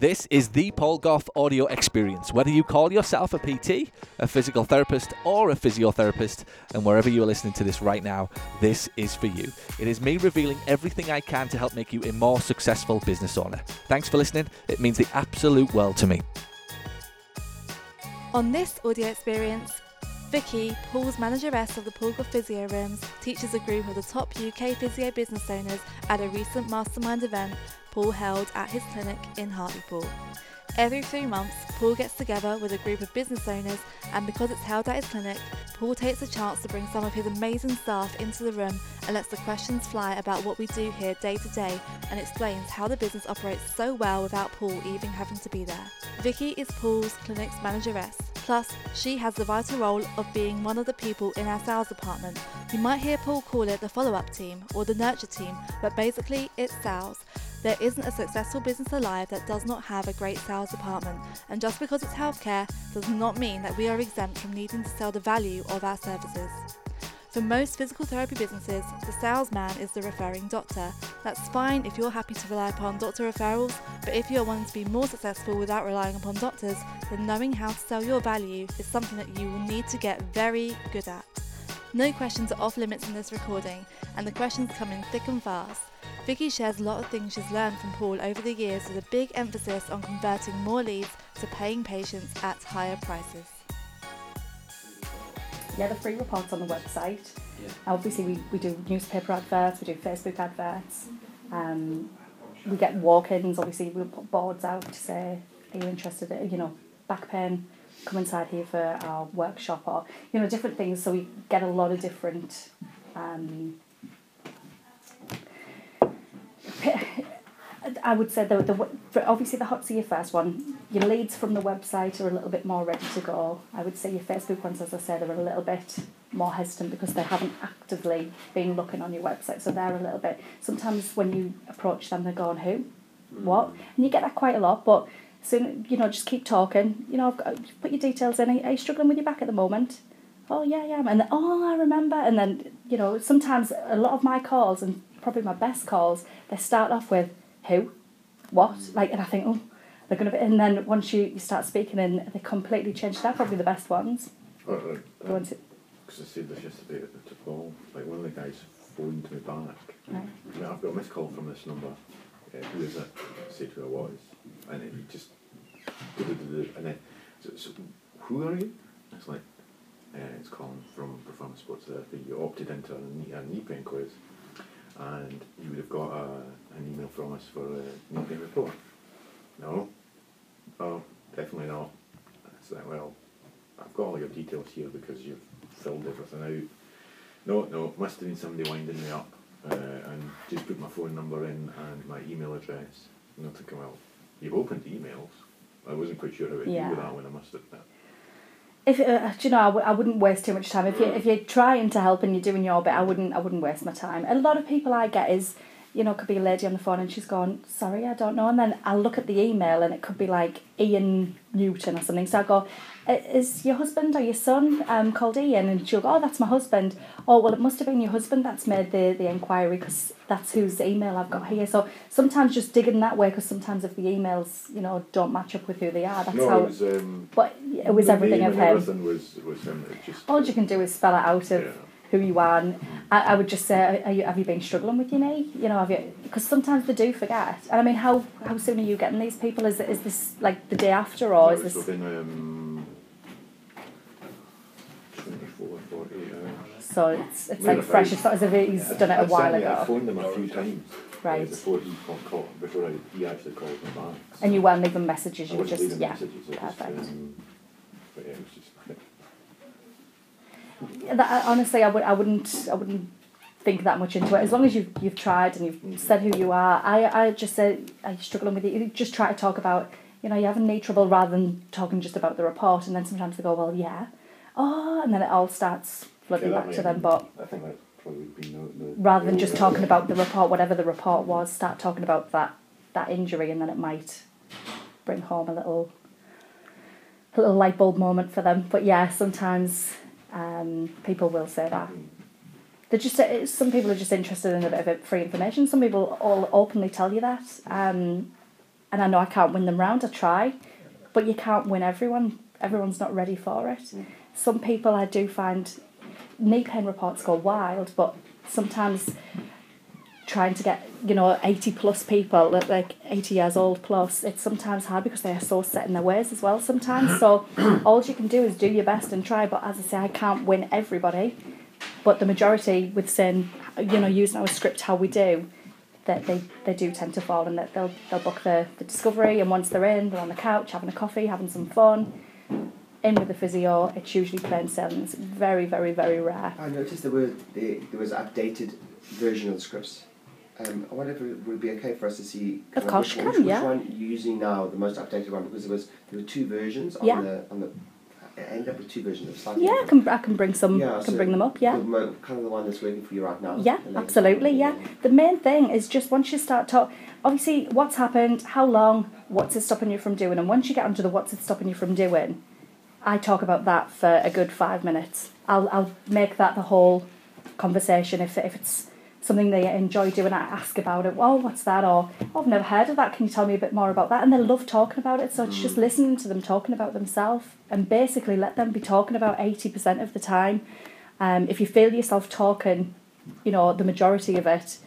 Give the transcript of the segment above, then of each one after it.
This is the Paul Gough audio experience. Whether you call yourself a PT, a physical therapist, or a physiotherapist, and wherever you are listening to this right now, this is for you. It is me revealing everything I can to help make you a more successful business owner. Thanks for listening. It means the absolute world to me. On this audio experience, Vicki, Paul's manageress of the Paul Gough Physio Rooms, teaches a group of the top UK physio business owners at a recent mastermind event Paul held at his clinic in Hartlepool. Every three months, Paul gets together with a group of business owners, and because it's held at his clinic, Paul takes a chance to bring some of his amazing staff into the room and lets the questions fly about what we do here day to day and explains how the business operates so well without Paul even having to be there. Vicki is Paul's clinic's manageress. Plus, she has the vital role of being one of the people in our sales department. You might hear Paul call it the follow up team or the nurture team, but basically it's sales. There isn't a successful business alive that does not have a great sales department, and just because it's healthcare does not mean that we are exempt from needing to sell the value of our services. For most physical therapy businesses, the salesman is the referring doctor. That's fine if you're happy to rely upon doctor referrals, but if you're wanting to be more successful without relying upon doctors, then knowing how to sell your value is something that you will need to get very good at. No questions are off limits in this recording, and the questions come in thick and fast. Vicki shares a lot of things she's learned from Paul over the years with a big emphasis on converting more leads to paying patients at higher prices. Yeah, the free reports on the website. Yeah. Obviously, we, we do newspaper adverts, we do Facebook adverts. Um, we get walk-ins. Obviously, we put boards out to say, "Are you interested? In, you know, back pain? Come inside here for our workshop, or you know, different things." So we get a lot of different. Um, I would say the, the obviously the hot seat first one. Your leads from the website are a little bit more ready to go. I would say your Facebook ones, as I said, are a little bit more hesitant because they haven't actively been looking on your website. So they're a little bit. Sometimes when you approach them, they're going, "Who, what?" And you get that quite a lot. But soon, you know, just keep talking. You know, got, put your details in. Are you struggling with your back at the moment? Oh yeah, yeah. And then, oh, I remember. And then you know, sometimes a lot of my calls and probably my best calls, they start off with who, what, like, and I think, oh, they're going to be, and then once you, you start speaking and they completely change, they're probably the best ones. Oh, right. The that- Because I said this yesterday to to Paul, like one of the guys phoned me back. Right. I've got a missed call from this number. Uh, who is it? I said who I was. And then he just, and then, so, so who are you? It's like, uh, it's Colin from Performance Sports Therapy. You opted into a knee, a knee pain quiz. And you would have got a, an email from us for a pain report. No? Oh, definitely not. It's like, well, I've got all your details here because you've filled everything out. No, no, must have been somebody winding me up uh, and just put my phone number in and my email address. And I'm thinking, well, you've opened emails. I wasn't quite sure how to Yeah. with that when I must admit. If uh, do you know, I, w- I wouldn't waste too much time. If you if you're trying to help and you're doing your bit, I wouldn't I wouldn't waste my time. A lot of people I get is, you know, could be a lady on the phone and she's gone, sorry, I don't know, and then I'll look at the email and it could be like Ian Newton or something. So I go, is your husband or your son um called Ian? And she'll go, oh, that's my husband. Oh, well, it must have been your husband that's made the the inquiry because that's whose email I've got here. So sometimes just digging that way because sometimes if the emails, you know, don't match up with who they are, that's no, how. it was. Um, but it was everything of him. Everything was was him. Just. All you can do is spell it out of Yeah. Who you are. And I, I would just say, are you, have you been struggling with your knee? You know, have you? Because sometimes they do forget. And I mean, how how soon are you getting these people? Is it- is this like the day after, or No, is this? within um, 24, 48 hours. So it's it's like fresh. It's not as if he's done it a I'd while certainly- I ago. phoned him a few times. uh, Right. Before he called, before I, he actually called me back. And you weren't leaving messages. You were just yeah, messages. Perfect. um, but yeah, it was just. That, honestly, I would I wouldn't I wouldn't think that much into it. As long as you've you've tried and you've said who you are, I I just said are you struggling with it? Just try to talk about, you know, you having knee trouble rather than talking just about the report. And then sometimes they go, well, yeah, oh, and then it all starts flooding Yeah, back to them. But I think that probably would be no, no, rather than just talking about the report, whatever the report was, start talking about that that injury, and then it might bring home a little a little light bulb moment for them. But yeah, sometimes um, people will say that. They're just it's, some people are just interested in a bit of free information. Some people all openly tell you that. Um, and I know I can't win them round. I try, but you can't win everyone. Everyone's not ready for it. Some people I do find knee pain reports go wild, but sometimes trying to get you know 80 plus people that like 80 years old plus it's sometimes hard because they are so set in their ways as well sometimes. So all you can do is do your best and try but as i say i can't win everybody. But the majority with saying you know using our script how we do that they, they do tend to fall and that they'll they'll book the, the discovery and once they're in they're on the couch having a coffee having some fun. In with the physio it's usually plain sailing. It's very very very rare. I noticed there were there, there was an updated version of the scripts. Um, I wonder if it would be okay for us to see Of course which, you one- which, yeah. which one you're using now, the most updated one, because there was there were two versions on Yeah. the on the. I ended up with two versions of slightly. yeah I can, I can bring some Yeah, I can so bring them up yeah The kind of the one that's working for you right now. Yeah, absolutely. Yeah, the main thing is just once you start talking, obviously what's happened, how long, what's it stopping you from doing, and once you get onto the what's it stopping you from doing, I talk about that for a good five minutes. I'll I'll make that the whole conversation if if it's something they enjoy doing. I ask about it. Well, what's that? Or oh, I've never heard of that. Can you tell me a bit more about that? And they love talking about it. So it's just listening to them talking about themselves and basically let them be talking about eighty percent of the time. Um, if you feel yourself talking you know, the majority of it,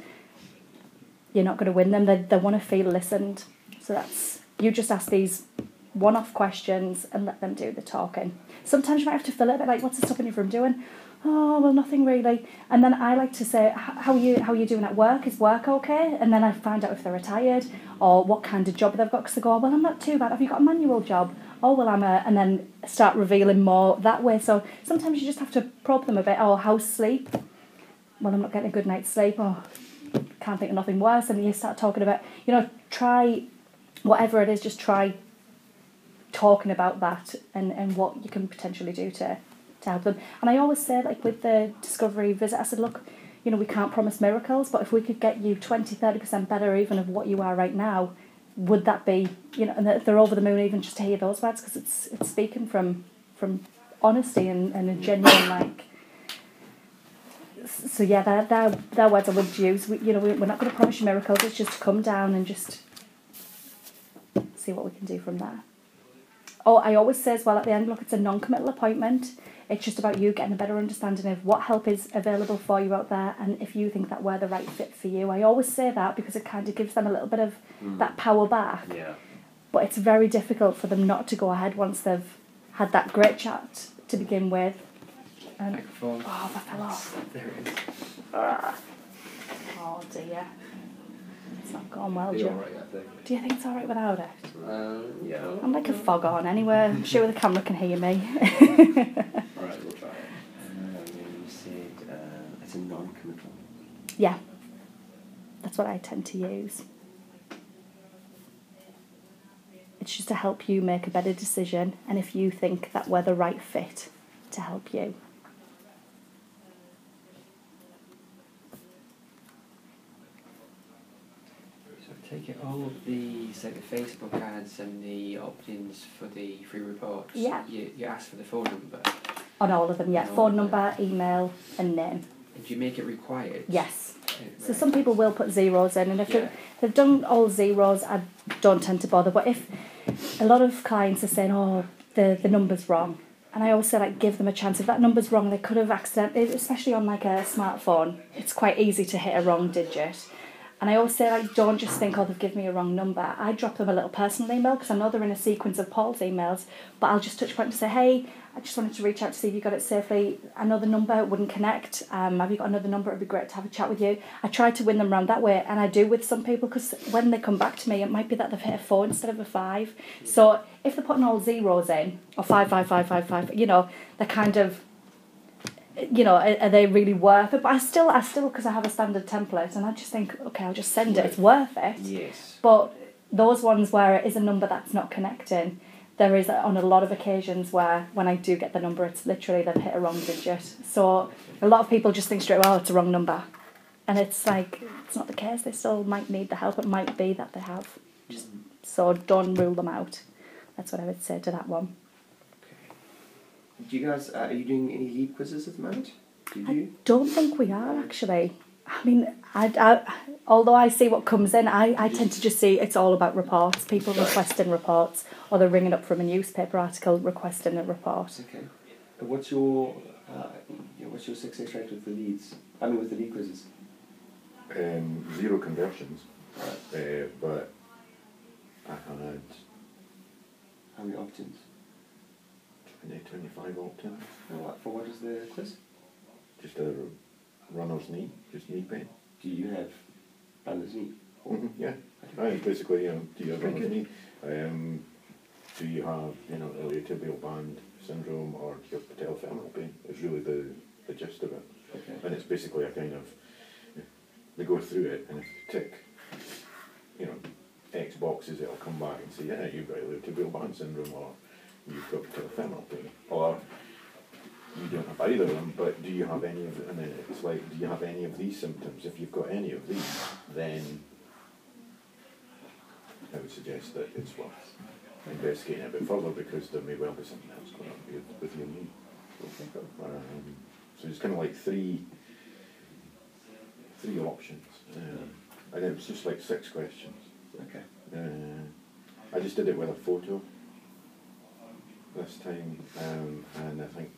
you're not going to win them. They, they want to feel listened. So that's, you just ask these one off questions and let them do the talking. Sometimes you might have to fill it a bit like, what's it stopping you from doing? Oh, well, nothing really. And then I like to say, how are you, how are you doing at work? Is work okay? And then I find out if they're retired or what kind of job they've got because they go, oh, well, I'm not too bad. Have you got a manual job? Oh, well, I'm a, and then start revealing more that way. So sometimes you just have to probe them a bit. Oh, how's sleep? well, I'm not getting a good night's sleep, or can't think of nothing worse, and you start talking about, you know, try whatever it is, just try talking about that and, and what you can potentially do to, to help them. And I always say, like with the discovery visit, I said, look, you know, we can't promise miracles, but if we could get you 20, 30% better even of what you are right now, would that be, you know, and they're- over the moon even just to hear those words because it's, it's speaking from, from honesty and, and a genuine, like, so yeah, they're, they're, they're words I would use. We, you know, we, we're not going to promise you miracles. It's just to come down and just see what we can do from there. Oh, I always say as well at the end, look, it's a non-committal appointment. It's just about you getting a better understanding of what help is available for you out there, and if you think that we're the right fit for you. I always say that because it kind of gives them a little bit of mm. that power back. Yeah. But it's very difficult for them not to go ahead once they've had that great chat to begin with. And Microphone. oh, that fell off. There it is. Ah. Oh dear. It's not gone well, Be Joe. alright, I think. Do you think it's alright without it? Um, yeah. I'm like a fog on anyway. I'm sure the camera can hear me. Alright, we'll try it. Um, you said uh, it's a non-committal. yeah. That's what I tend to use. It's just to help you make a better decision and if you think that we're the right fit to help you. So I take it all of the, say, the Facebook ads and the opt-ins for the free reports. Yeah. You, you ask for the phone number. On all of them, yeah. On all Phone of number, email, and name. And do you make it required? Yes. So some people will put zeros in, and if Yeah. they've, they've done all zeros, I don't tend to bother. But if a lot of clients are saying, "Oh, the the number's wrong," and I always say, like, give them a chance. If that number's wrong, they could have accidentally, especially on like a smartphone, it's quite easy to hit a wrong digit. And I always say, like, don't just think, oh, they've given me a wrong number. I drop them a little personal email because I know they're in a sequence of Paul's emails, but I'll just touch and say, hey, I just wanted to reach out to see if you got it safely. Another number wouldn't connect. Um, have you got another number? It'd be great to have a chat with you. I try to win them round that way, and I do with some people because when they come back to me, it might be that they've hit a four instead of a five. So if they're putting all zeros in, or five, five, five, five, five, you know, they're kind of you know, are, are they really worth it? But I still, I still, because I have a standard template, and I just think, okay, I'll just send it. It's worth it. Yes. But those ones where it is a number that's not connecting, there is on a lot of occasions where when I do get the number, it's literally they've hit a wrong digit. So a lot of people just think straight, well, it's a wrong number, and it's like it's not the case. They still might need the help. It might be that they have. Just so don't rule them out. That's what I would say to that one. Do you guys uh, are you doing any lead quizzes at the moment? Do you? I Don't think we are actually. I mean, I, I, although I see what comes in, I, I tend to just see it's all about reports. People requesting reports, or they're ringing up from a newspaper article requesting a report. Okay. What's your uh, what's your success rate with the leads? I mean, with the lead quizzes. Um, zero conversions, Right. uh, but I had How many opt-ins? 20, 25 opt-ins. For what, for what is the quiz? Just a runner's knee, just knee pain. Do you have runner's knee? Or- Mhm, Yeah, Okay. uh, basically, you know, do you have runner's knee? Um, do you have, you know, iliotibial band syndrome or do you have patellofemoral pain? Is really the, the gist of it. Okay. And it's basically a kind of, they go through it and if you tick, you know, X boxes, it'll come back and say, yeah, you've got iliotibial band syndrome or you've got patellofemoral pain. Or you don't have either of them, but do you have any of, and then it's like, do you have any of these symptoms? If you've got any of these, then I would suggest that it's worth investigating a bit further because there may well be something else going on with, with your knee. Um, so it's kind of like three, three options, um, and it was just like six questions. Okay. Uh, I just did it with a photo this time, um, and I think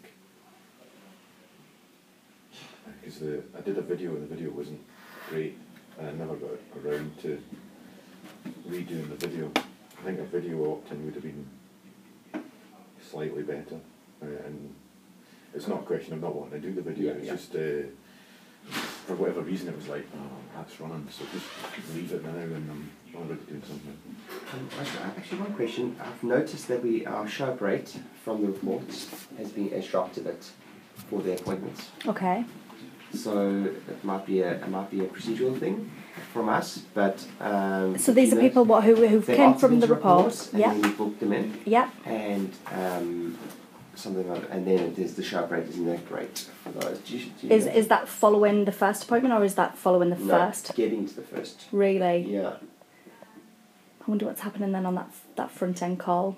because the I did a video and the video wasn't great, and I never got around to redoing the video. I think a video opt-in would have been slightly better, uh, and it's not a question of not wanting to do the video. Yeah, it's yeah. just uh, for whatever reason it was like, oh, that's running, so just leave it now, and I'm already doing something. Um, actually- actually, one question. I've noticed that we our show rate from the reports has been has dropped a bit for the appointments. Okay. So it might be a it might be a procedural thing from us, but um, So these are know, people what who who came from the into report. reports, and Yeah. then we booked them in, Yeah. and um, something like, and then there's the show up rate isn't that great for those. Do you, do you Is know? is that following the first appointment or is that following the no, first? getting to the first? Really? Yeah, I wonder what's happening then on that that front end call.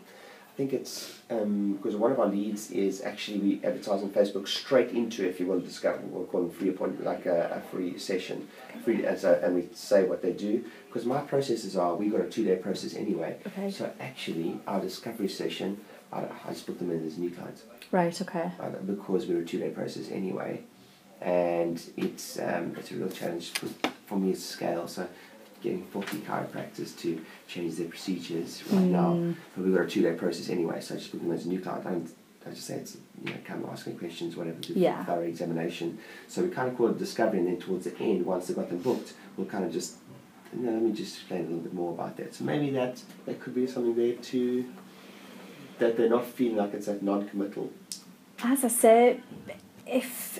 I think it's um, because one of our leads is actually we advertise on Facebook straight into if you want to discover what we call them free appointment, like a, a free session, free as a, and we say what they do. Because my processes are we got a two day process anyway. Okay. So actually, our discovery session, I, I just put them in as new clients Right. Okay. uh, because we're a two day process anyway, and it's um, it's a real challenge for, for me to scale. So getting 40 chiropractors to change their procedures right now. Mm. But we've got a two day process anyway, so I just put them as a new client. I don't I just say it's you know come ask me questions, whatever, do Yeah. thorough examination. So we kind of call it discovery, and then towards the end, once they've got them booked, we'll kind of just you know, let me just explain a little bit more about that. So maybe that that could be something there too. That they're not feeling like it's that non-committal. As I said, if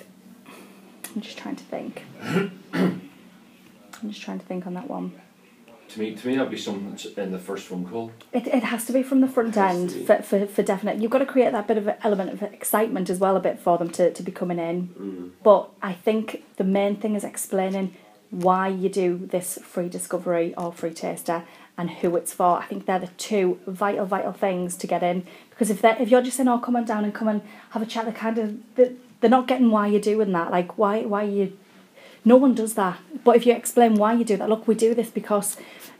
I'm just trying to think. I'm just trying to think on that one. To me, to me, that'd be something in the first phone call. It, it has to be from the front end for, for, for definite. You've got to create that bit of an element of excitement as well, a bit for them to, to be coming in. Mm. But I think the main thing is explaining why you do this free discovery or free taster and who it's for. I think they're the two vital, vital things to get in. Because if they if you're just saying, "Oh, come on down and come and have a chat," they're kind of they're, they're not getting why you're doing that. Like why why you. No one does that. But if you explain why you do that, look, we do this because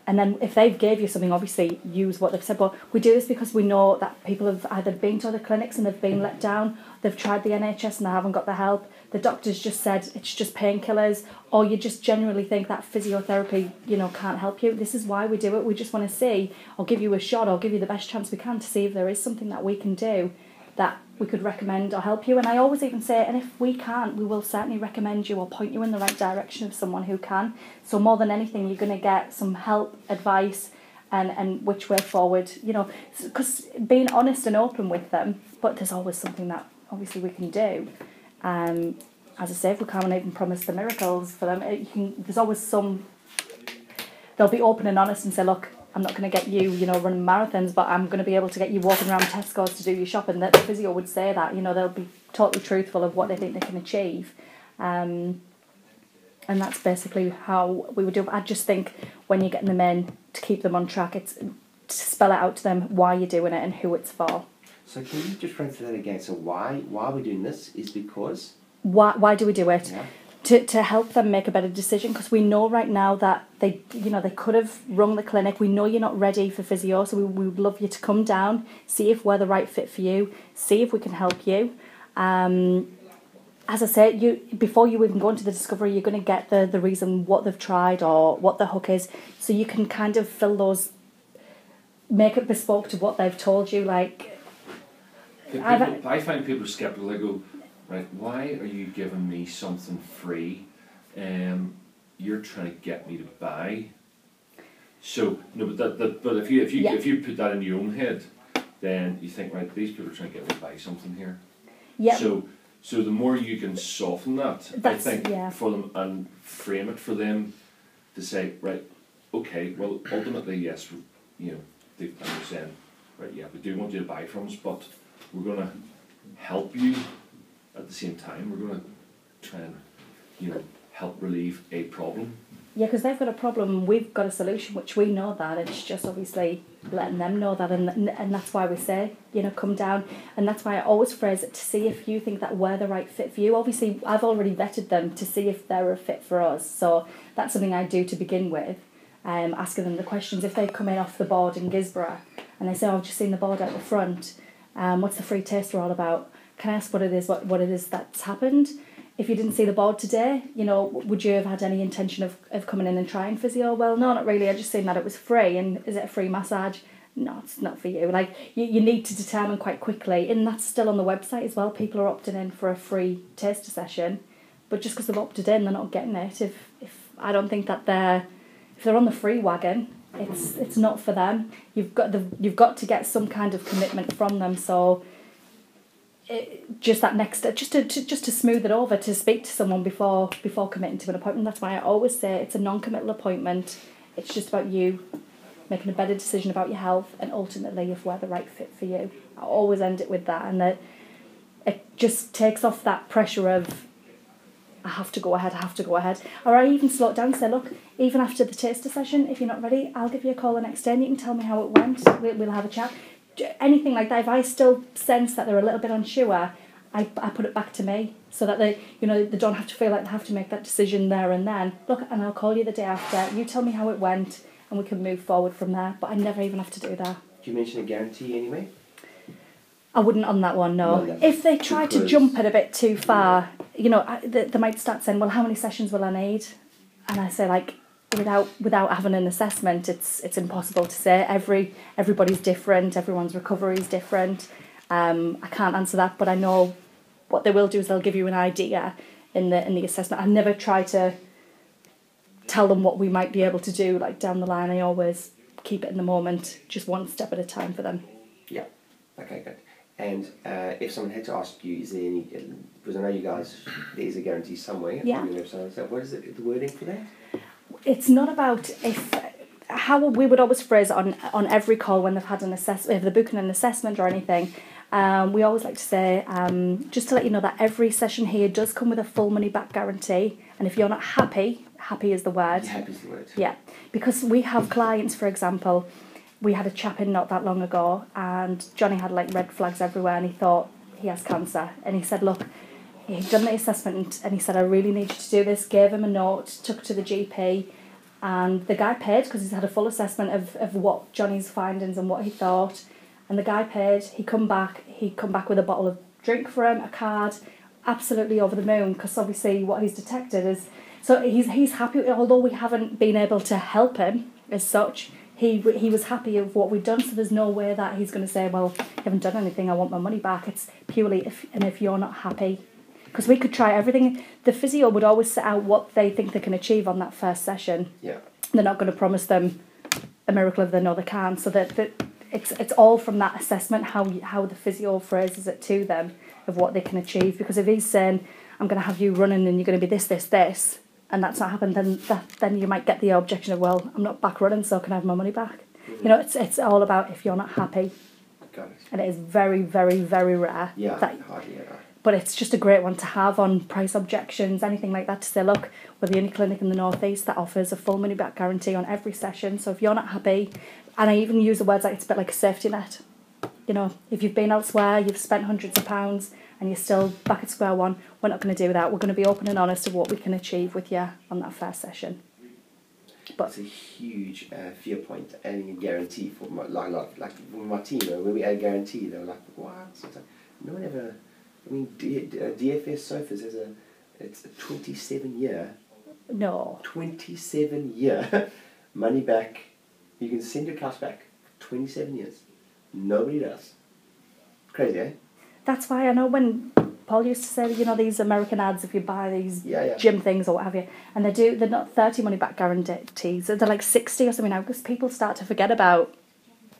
and then if they've gave you something, obviously use what they've said. But we do this because we know that people have either been to other clinics and they've been let down, they've tried the NHS and they haven't got the help. The doctors just said it's just painkillers, or you just generally think that physiotherapy, you know, can't help you. This is why we do it. We just want to see, or give you a shot, or give you the best chance we can to see if there is something that we can do that we could recommend or help you. And I always even say, and if we can't, we will certainly recommend you or point you in the right direction of someone who can. So more than anything, you're going to get some help, advice, and and which way forward. You know, because being honest and open with them. But there's always something that obviously we can do. Um, as I say, if we can't even promise the miracles for them, you can, there's always some. They'll be open and honest and say, look, I'm not going to get you, you know, running marathons, but I'm going to be able to get you walking around Tesco's to do your shopping. That the physio would say that, you know, they'll be totally truthful of what they think they can achieve. Um, and that's basically how we would do it. I just think when you're getting them in to keep them on track, it's to spell it out to them why you're doing it and who it's for. So can you just run through that again? So why why are we doing this? Is because Why, why do we do it? yeah, to, to help them make a better decision because we know right now that they you know they could have rung the clinic we know you're not ready for physio so we, we would love you to come down see if we're the right fit for you see if we can help you um, as I said, you before you even go into the discovery, you're going to get the the reason what they've tried or what the hook is, so you can kind of fill those, make it bespoke to what they've told you. Like, People, I find people skeptical. They go, right, why are you giving me something free? Um, you're trying to get me to buy. So no, but that, that but if you if you Yeah. if you put that in your own head, then you think right, these people are trying to get me to buy something here. yeah, So so the more you can soften that, That's- I think yeah. for them and frame it for them to say right, okay, well ultimately yes, you know they understand right, yeah, we do want you to buy from us, but we're gonna help you at the same time. We're gonna try and you know help relieve a problem. yeah, because they've got a problem, we've got a solution, which we know that. It's just obviously letting them know that, and and that's why we say, you know, come down, and that's why I always phrase it to see if you think that we're the right fit for you. Obviously, I've already vetted them to see if they're a fit for us, so that's something I do to begin with. Um, asking them the questions if they come in off the board in Guisborough and they say, oh, I've just seen the board out the front. Um, what's the free taster all about? Can I ask what it is? What what it is that's happened? If you didn't see the board today, you know, would you have had any intention of, of coming in and trying physio? Well, no, not really. I just seen that it was free. And is it a free massage? No, it's not for you. Like you, you need to determine quite quickly, and that's still on the website as well. People are opting in for a free taster session, but just because they've opted in, they're not getting it. If if I don't think that they're if they're on the free wagon, it's it's not for them. You've got the you've got to get some kind of commitment from them. So just that next step, just to, to just to smooth it over, to speak to someone before before committing to an appointment. That's why I always say it's a non-committal appointment. It's just about you making a better decision about your health and ultimately if we're the right fit for you. I always end it with that, and that it just takes off that pressure of I have to go ahead, I have to go ahead. Or I even slow it down and say, look, even after the taster session, if you're not ready, I'll give you a call the next day and you can tell me how it went. We'll have a chat. Anything like that. If I still sense that they're a little bit unsure, I, I put it back to me so that they, you know, they don't have to feel like they have to make that decision there and then. Look, and I'll call you the day after. You tell me how it went and we can move forward from there. But I never even have to do that. Do you mention a guarantee anyway? I wouldn't on that one, no. If they try to jump it a bit too far, you know, I, they, they might start saying, "Well, how many sessions will I need?" And I say, like, without without having an assessment, it's it's impossible to say. Every everybody's different. Everyone's recovery is different. Um, I can't answer that, but I know what they will do is they'll give you an idea in the in the assessment. I never try to tell them what we might be able to do like down the line. I always keep it in the moment, just one step at a time for them. Yeah. Okay, good. And uh, if someone had to ask you, is there any, because I know you guys, there is a guarantee somewhere Yeah. on your website, so what is it, the wording for that? It's not about if how we would always phrase on on every call when they've had an assessment if they're booking an assessment or anything um, we always like to say um, just to let you know that every session here does come with a full money back guarantee. And if you're not happy happy is the word. Happy is the word. yeah, because we have clients, for example, we had a chap in not that long ago, and Johnny had like red flags everywhere, and he thought he has cancer, and he said, look, he'd done the assessment, and he said, I really need you to do this. Gave him a note, took to the GP, and the guy paid because he's had a full assessment of, of what Johnny's findings and what he thought, and the guy paid. He come back, he'd come back with a bottle of drink for him, a card, absolutely over the moon because obviously what he's detected is so he's he's happy although we haven't been able to help him as such he he was happy of what we've done so there's no way that he's going to say well you haven't done anything I want my money back it's purely if and if you're not happy because we could try everything the physio would always set out what they think they can achieve on that first session Yeah. they're not going to promise them a miracle if they know they can. So that, that it's it's all from that assessment how how the physio phrases it to them of what they can achieve. Because if he's saying I'm going to have you running and you're going to be this this this, and that's not happened, then that then you might get the objection of well I'm not back running, so can I have my money back? Mm-hmm. You know, it's it's all about if you're not happy, Got it. and it is very very very rare Yeah, that hardly ever. But it's just a great one to have on price objections, anything like that, to say, look, we're the only clinic in the Northeast that offers a full money back guarantee on every session. So if you're not happy, and I even use the words like it's a bit like a safety net. you know, if you've been elsewhere, you've spent hundreds of pounds, and you're still back at square one, we're not going to do that. We're going to be open and honest of what we can achieve with you on that first session. But it's a huge uh, fear point adding a guarantee for my, like, like, like my team. When we add a guarantee, they were like, "What?" It's like, no one ever. I mean, D, uh, DFS Sofas has a it's a twenty-seven year, no, twenty-seven year money back. You can send your couch back twenty-seven years. Nobody does. Crazy, eh? that's why I know when Paul used to say, you know, these American ads, if you buy these Yeah, yeah. gym things or what have you, and they do, they're not 30 money back guarantees, they're like 60 or something now because people start to forget about,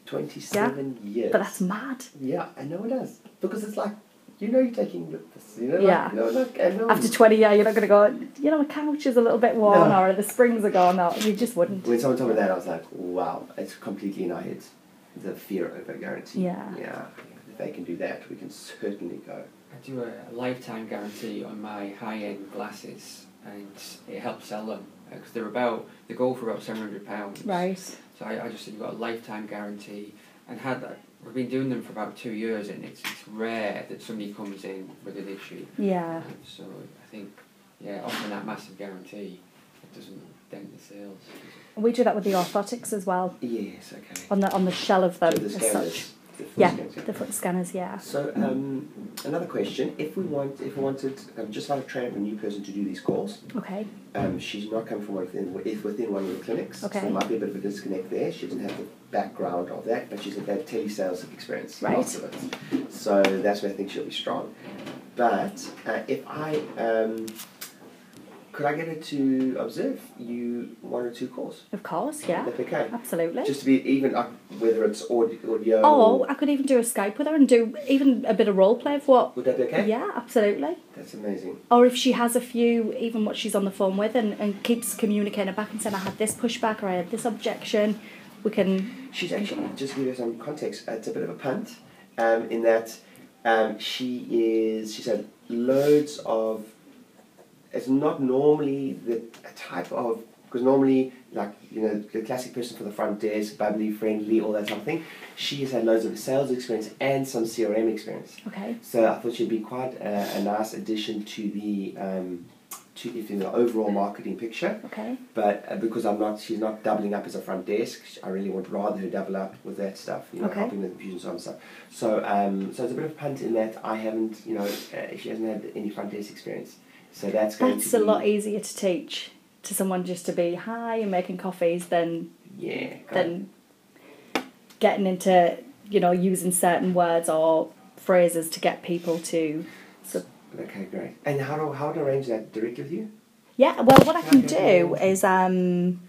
Twenty-seven years. but that's mad. Yeah, I know it is because it's like you know you're taking this, you know, Yeah. like, no, like, and no After 20 years, you're not going to go, you know, my couch is a little bit worn No. or the springs are gone or you just wouldn't. When someone told me that, I was like, wow, it's completely in our heads. The fear of a guarantee. Yeah. Yeah. If they can do that, we can certainly go. I do a lifetime guarantee on my high-end glasses, and it helps sell them because they're about they go for about seven hundred pounds. Right. So I, I just said you've got a lifetime guarantee, and had that. We've been doing them for about two years, and it's, it's rare that somebody comes in with an issue. Yeah. Um, so I think, yeah, offering that massive guarantee, it doesn't dent the sales. We do that with the orthotics as well, Yes, okay. on the on the shell of them so the as such. The foot Yeah, scanners, the foot scanners, yeah. So um, another question: If we want, if we wanted, um, just like train up a new person to do these calls, Okay. um, she's not come from within, if within one of the clinics. Okay. So there might be a bit of a disconnect there. She doesn't have the background of that, but she's had that telesales experience. Right. lots of it. So that's where I think she'll be strong. But uh, if I, um, could I get her to observe you one or two calls? Of course, yeah. Be okay. Absolutely. Just to be even, uh, whether it's audio, audio Oh, I could even do a Skype with her and do even a bit of role play of what. would that be okay? Yeah, absolutely. That's amazing. Or if she has a few, even what she's on the phone with, and, and keeps communicating back and saying, I had this pushback or I had this objection, we can. She's actually, just to give you some context, it's a bit of a punt um, in that um, she is, she's had loads of, it's not normally the a type of, because normally, like, you know, the classic person for the front desk, bubbly, friendly, all that type of thing, she has had loads of sales experience and some CRM experience. Okay. So I thought she'd be quite a, a nice addition to the, um, to if in the overall marketing picture. Okay. But uh, because I'm not, she's not doubling up as a front desk. I really would rather her double up with that stuff, you know, Okay. helping with infusion and stuff. So, um, so it's a bit of a punt in that I haven't, you know, uh, she hasn't had any front desk experience. So that's going That's a be, lot easier to teach to someone just to be hi and making coffees than Yeah. go on. than getting into you know using certain words or phrases to get people to. So Okay, great. And how do how to arrange that directly with you? yeah, well, what I can do is um.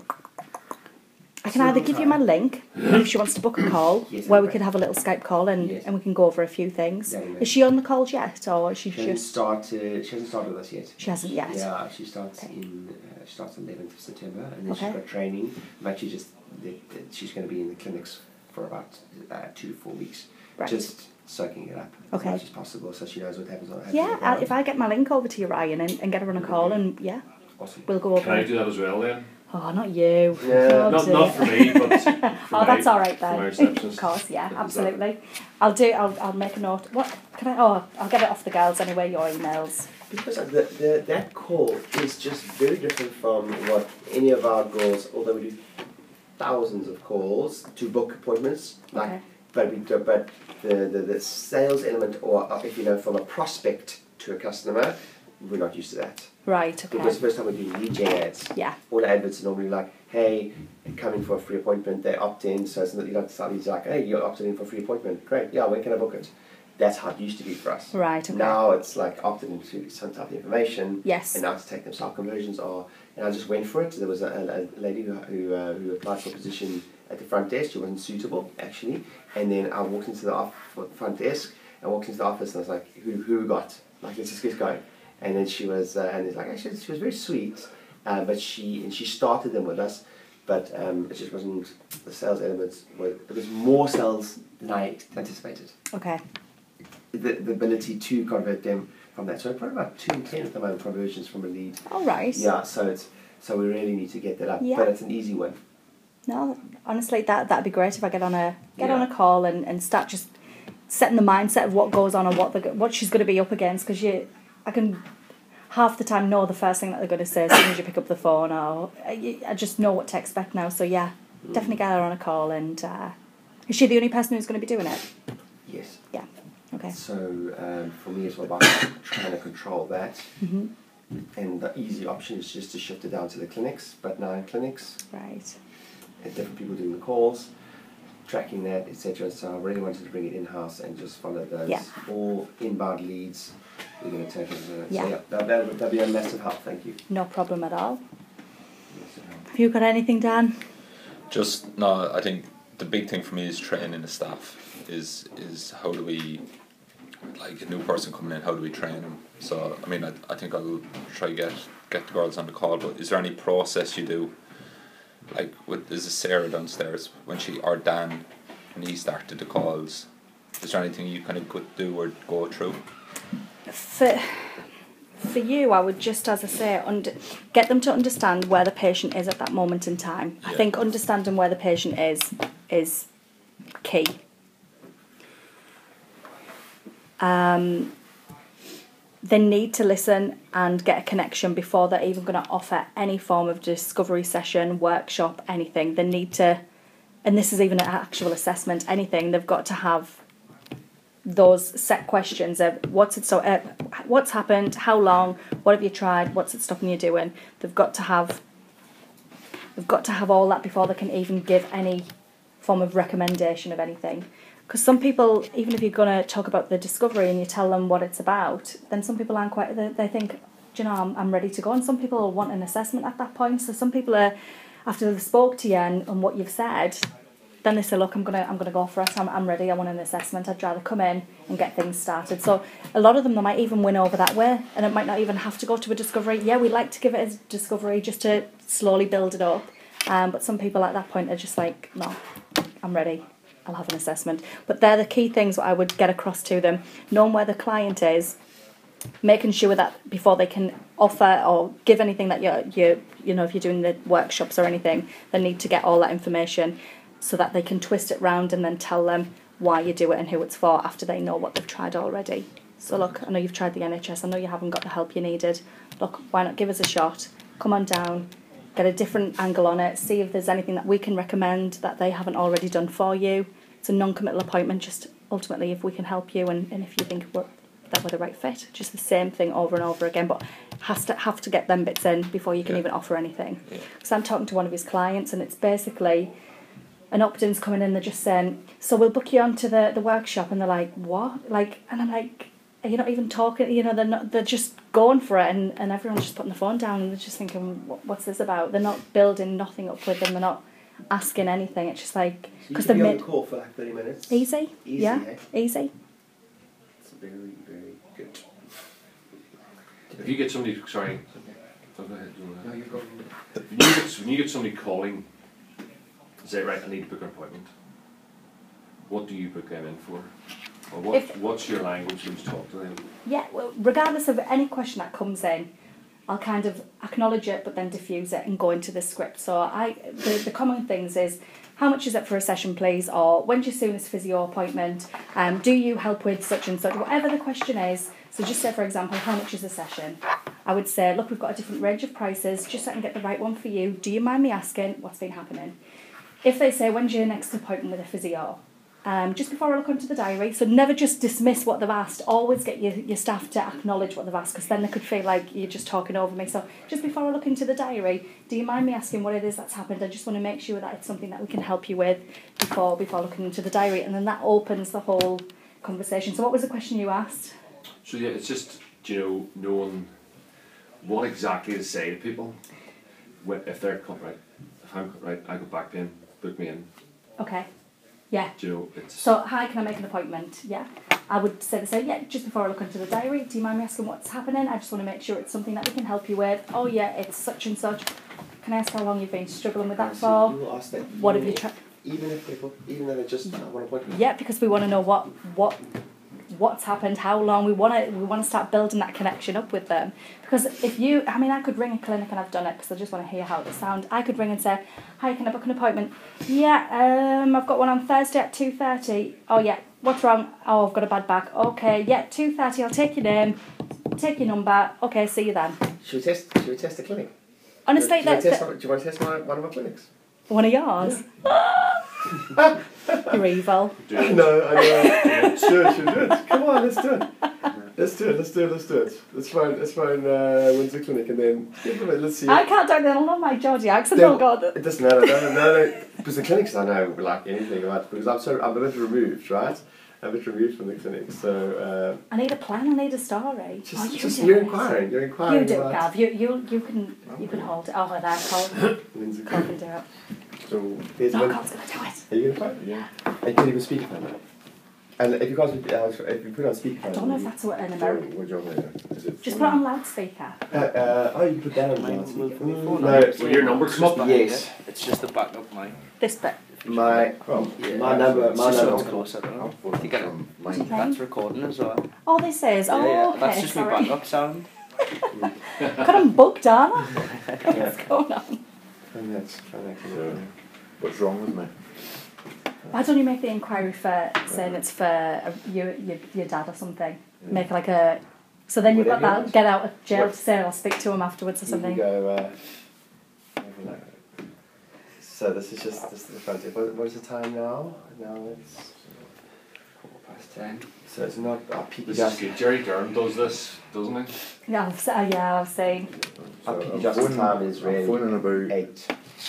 I can either give you my link if she wants to book a call, Yes, where we great. could have a little Skype call and, Yes. and we can go over a few things. Yeah, yeah. Is she on the calls yet, or is she She hasn't just? started. She hasn't started with us yet. She hasn't yet. Yeah, she starts Okay. in uh, she starts on 11th of September, and then Okay. she's got training. But she just the, the, she's going to be in the clinics for about uh, two to four weeks, Right. just soaking it up Okay. as much as possible, so she knows what happens on. yeah, uh, if I get my link over to you, Ryan, and, and get her on a call, and yeah, awesome. we'll go over. Can I it. do that as well then? Oh, not you. Yeah. Oh, Not, not for me, but for Oh, my, that's all right then. Of course, yeah, absolutely. I'll do. I'll, I'll make a note. What can I? Oh, I'll get it off the girls anyway. Your emails. Because the, the, that call is just very different from what any of our goals. although we do thousands of calls to book appointments, like Okay. but we do, but the, the, the sales element or uh, if you know from a prospect to a customer, we're not used to that. Right. Because Okay. the first time we do lead gen ads, Yeah. all the adverts are normally like, hey, come in for a free appointment, they opt in, so it's not, you start, it's like, hey, you're opted in for a free appointment, great, yeah, when can I book it? That's how it used to be for us. Right. Okay. Now it's like opted into some type of information, Yes. and now to take them, so our conversions are, and I just went for it. There was a, a, a lady who, who, uh, who applied for a position at the front desk, she wasn't suitable actually, and then I walked into the off, front desk, I walked into the office and I was like, who, who we got? Like, let's just get going. And then she was, uh, and it's like, actually, she was very sweet, uh, but she, and she started them with us, but um, it just wasn't, the sales elements, were, it was more sales than I anticipated Okay. the, the ability to convert them from that. So probably about two in ten at the moment conversions from a lead. All right. Yeah, so it's so we really need to get that up. Yeah. But it's an easy one. No, honestly, that that'd be great if I get on a get on a call and, and start just setting the mindset of what goes on and what the what she's going to be up against because you I can half the time know the first thing that they're going to say as soon as you pick up the phone or I, I just know what to expect now so yeah definitely get her on a call and uh, is she the only person who's going to be doing it Yes. Yeah. Okay So um, for me, it's all about trying to control that. hmm And the easy option is just to shift it down to the clinics, but now in clinics, right and different people doing the calls, tracking that, etc. So I really wanted to bring it in house and just follow those. Yeah. All inbound leads, we're going to take it. Uh, Yeah. So yeah, that, that, would- that'd be a massive help. Thank you. no problem at all have you got anything Dan Just no, I think the big thing for me is training the staff. Is is how do we, like a new person coming in, how do we train them? So I mean, I, I think I'll try get get the girls on the call. But is there any process you do? Like with is it Sarah downstairs when she or Dan when he started the calls? Is there anything you kind of could do or go through? For for you, I would just, as I say, under, get them to understand where the patient is at that moment in time. I think understanding where the patient is is key. Um, they need to listen and get a connection before they're even going to offer any form of discovery session, workshop, anything. They need to, and this is even an actual assessment, anything. They've got to have those set questions of what's it so uh, what's happened how long what have you tried what's it stopping you doing? They've got to have they've got to have all that before they can even give any form of recommendation of anything. Because some people even if you're going to talk about the discovery and you tell them what it's about then some people aren't quite they, they think you know I'm, I'm ready to go. And some people want an assessment at that point. So some people are after they've spoke to you and, and what you've said then they say, look, I'm gonna I'm gonna go for it. I'm, I'm ready. I want an assessment. I'd rather come in and get things started. So a lot of them they might even win over that way, and it might not even have to go to a discovery. Yeah, we like to give it as discovery just to slowly build it up. Um, but some people at that point are just like, no, I'm ready. I'll have an assessment. But they're the key things that I would get across to them. Knowing where the client is, making sure that before they can offer or give anything that you're you you know if you're doing the workshops or anything, they need to get all that information so that they can twist it round and then tell them why you do it and who it's for after they know what they've tried already. So look, I know you've tried the NHS, I know you haven't got the help you needed. Look, why not give us a shot? Come on down, get a different angle on it, see if there's anything that we can recommend that they haven't already done for you. It's a non-committal appointment, just ultimately if we can help you and, and if you think we're, that we're the right fit. Just the same thing over and over again, but has to have to get them bits in before you can Yeah. even offer anything. Yeah. Because I'm talking to one of his clients and it's basically an opt-in's coming in, they're just saying, so we'll book you onto the, the workshop and they're like, what? Like and I'm like, you're you not even talking you know, they're not they're just going for it and, and everyone's just putting the phone down and they're just thinking, what, what's this about? They're not building nothing up with them, they're not asking anything. It's just like because could they're be mid the call for like 30 minutes. easy. Easy, yeah. eh? Easy. It's very, very good. If you get somebody, sorry, oh, go ahead. you wanna- No, you've got When you get, when you get somebody calling, say, right, I need to book an appointment, what do you book them in for? Or what, If- what's your language when you talk to them? Yeah, well, regardless of any question that comes in, I'll kind of acknowledge it but then diffuse it and go into the script. So I the, the common things is how much is it for a session please or when's your soonest physio appointment? Um, do you help with such and such? Whatever the question is. So just say for example, how much is a session? I would say, look, we've got a different range of prices, just so I can get the right one for you. Do you mind me asking what's been happening? If they say, when's your next appointment with a physio? Um, just before I look onto the diary, so never just dismiss what they've asked. Always get your, your staff to acknowledge what they've asked, because then they could feel like you're just talking over me. So just before I look into the diary, do you mind me asking what it is that's happened? I just want to make sure that it's something that we can help you with before before looking into the diary, and then that opens the whole conversation. So what was the question you asked? So yeah, it's just, you know, knowing what exactly to say to people. If they're, right, if I'm, right, I got back pain, book me in, Okay. Yeah. do you know, it's... So, hi, can I make an appointment? Yeah. I would say the same. Yeah, just before I look into the diary, do you mind me asking what's happening? I just want to make sure it's something that we can help you with. Oh, yeah, it's such and such. Can I ask how long you've been struggling with that So for? you ask that. What have you even tried? Even if they book, even though they just uh, want appointment. Yeah, because we want to know what what what's happened, how long. We want to we want to start building that connection up with them because if you, I mean, I could ring a clinic and I've done it because I just want to hear how they sound. I could ring and say, "Hi, can I book an appointment?" Yeah, um, I've got one on Thursday at two thirty. Oh yeah, what's wrong? Oh, I've got a bad back. Okay, yeah, two thirty. I'll take your name, take your number. Okay, see you then. Should we test? Should we test the clinic? Honestly, do you, want to test, one- do you want to test one, one of our clinics? one of yours. You're evil. Do. No, I know. sure, sure, do it. Come on, let's do it. Let's do it. Let's do it. Let's do it. Let's find. Let's find uh, Windsor Clinic, and then yeah, but let's see. I can't do that. I love my Geordie accent. Oh God. It doesn't matter. No, no, no, no. Because the clinics I know like anything about because I'm so I'm a bit removed, right? I'm a bit removed from the clinic, so uh, I need a plan. I need a story. just, oh, you just you're inquiring. You're inquiring You do, about Gav. You you you can you can hold it. Oh, there, Cole. Windsor Cole Clinic. can do it. So There's No, one. Cole's gonna do it. Are you gonna find? yeah. I you can even speakerphone it. And if you can't, uh, if you put it on speakerphone. I don't know if that's what an American. What do you want me to do? Is it Just put it on loudspeaker. Uh, uh, oh, you can put that on Mine loudspeaker. will- will Mm, phone No, on. Will your number come up? Yes. It's just the backup mic. This bit. my Well, Yeah. my number, my It's just so number. it's close, I don't know. I'll You get it. from What do you mine. think? That's recording as well. Oh, this is. Oh, yeah, yeah. okay. That's just my sorry. backup sound. God, I'm booked, aren't What's going on? And that's, and that's So, what's wrong with me? Why don't you make the inquiry for saying it's for uh, your, your your dad or something? Make like a. So then you've got Whatever you that get out of jail What? to say I'll speak to him afterwards or You can something. go. Uh, have a look. so this is just this is the front. What, what is the time now? Now it's Quarter past ten. so it's not our peak This is adjustment. good. Jerry Durham does this, doesn't he? Yeah, I've, se- uh, yeah, I've seen. Our So peak I'm adjustment phoning- time is I'm really phoning about. eight.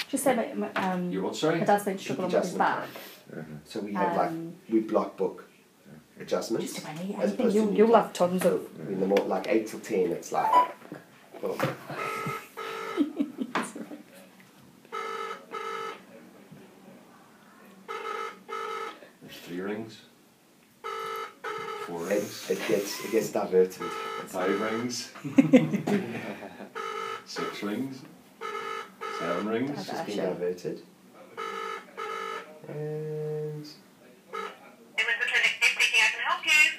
Just say my, my, um, You what, my sorry? dad's been struggling with his adjustment back. time. So we have like Um, we block book adjustments. just about any- as anything. opposed You, to you'll new have tons of. In the more like eight till ten, it's like. Well, There's three rings. Four it, rings. it gets it gets diverted. It's Five rings. Six rings. Seven rings. It's been sure. diverted. And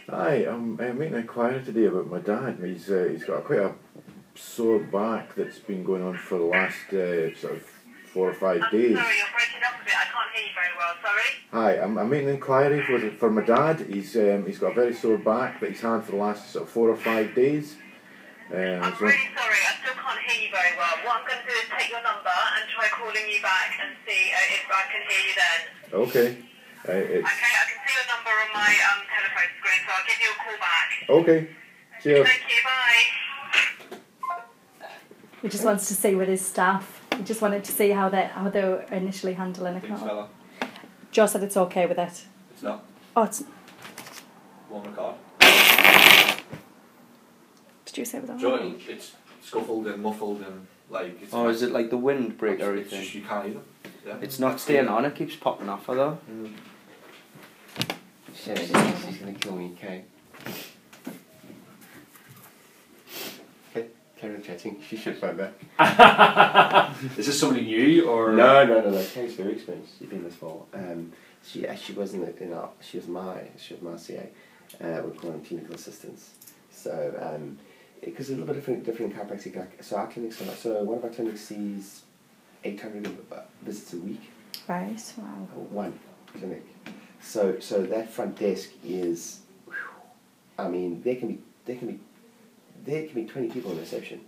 Hi, I'm uh, making an inquiry today about my dad. He's uh, he's got quite a sore back that's been going on for the last uh, sort of four or five days. Sorry, you're breaking up a bit. I can't hear you very well. Sorry. Hi, I'm, I'm making an inquiry for for my dad. He's um, he's got a very sore back that he's had for the last sort of four or five days. Um, I'm so- really sorry. I still can't hear you very well. What I'm going to do is take your number and try calling you back and see uh, if I can hear you then. okay, uh, it's Okay, I can see your number on my um, telephone screen, so I'll give you a call back. okay. Cheers. Thank you. Bye. He just wants to see with his staff. He just wanted to see how they how they were initially handling it. fella. Joe said it's okay with it. It's not. Oh, it's. One record. Did you say it was Joe, it's scuffled and muffled and like. It's Oh, is it like the windbreaker It's thing? just you can't hear them. Yeah. It's not staying on, it keeps popping off though. shit, she's, she's gonna kill me, okay? Okay, carry chatting. She should phone back. Is this somebody new or? No, no, no, no. Kate's very experienced. She's been this far. Um, she actually was in, the, in our, she was my, she was my CA. Uh, we call them clinical assistants. So, um, because a little bit different, different in chiropractic. Like, so our clinics, are, so one of our clinics sees 800 uh, visits a week. Right. Wow. One clinic. So, so that front desk is, whew, I mean, there can be, there can be, there can be 20 people in reception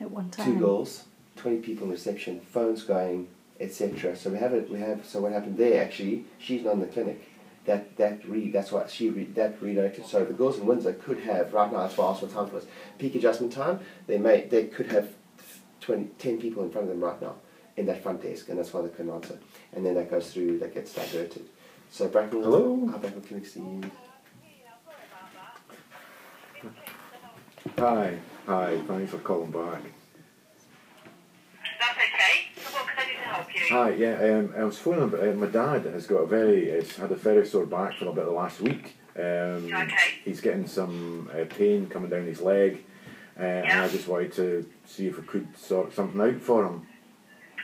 At one time. two girls, twenty people in reception, phones going, etc. So we have it. We have. So what happened there? Actually, she's not in the clinic. That that read. That's what she read. That redirected. So the girls in Windsor could have right now. That's why I asked what time it was. Peak adjustment time. They may. They could have 20, 10 people in front of them right now in that front desk, and that's why they couldn't answer. And then that goes through. That gets diverted. So Bracknell. Hello? Our Bracknell clinic Steve. Hi, hi. Thanks for calling back. That's okay. So what can I do to help you? Hi, yeah. Um, I was phoning. About, uh, my dad has got a very, has had a very sore back for about the last week. Um, Okay. He's getting some uh, pain coming down his leg, uh, and I just wanted to see if we could sort something out for him.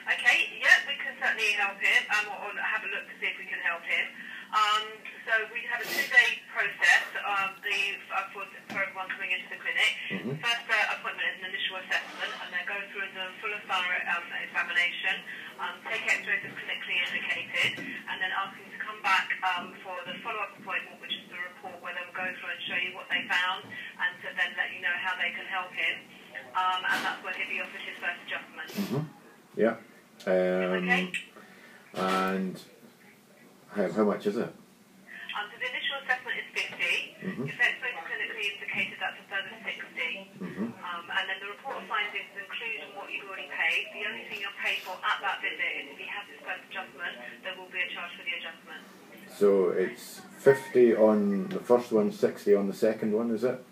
Okay, yeah, we can certainly help him um, or, or have a look to see if we can help him. Um, so we have a two-day process um, the, uh, for, for everyone coming into the clinic. Mhm. The first uh, appointment is an initial assessment, and they go through the full and thorough um, examination, um, take X-rays as clinically indicated, and then ask you to come back um, for the follow-up appointment, which is the report where they'll go through and show you what they found, and to then let you know how they can help him. Um, and that's where he'll be offered his first adjustment. Mhm. Yeah. Um, Okay. and how, how much is it? Um, so the initial assessment is 50. Mhm. If both indicated, that's a further 60. Mhm. Um, and then the report of findings include what you've already paid. The only thing you'll pay for at that visit is if he has his first adjustment, there will be a charge for the adjustment. So it's 50 on the first one, 60 on the second one, is it?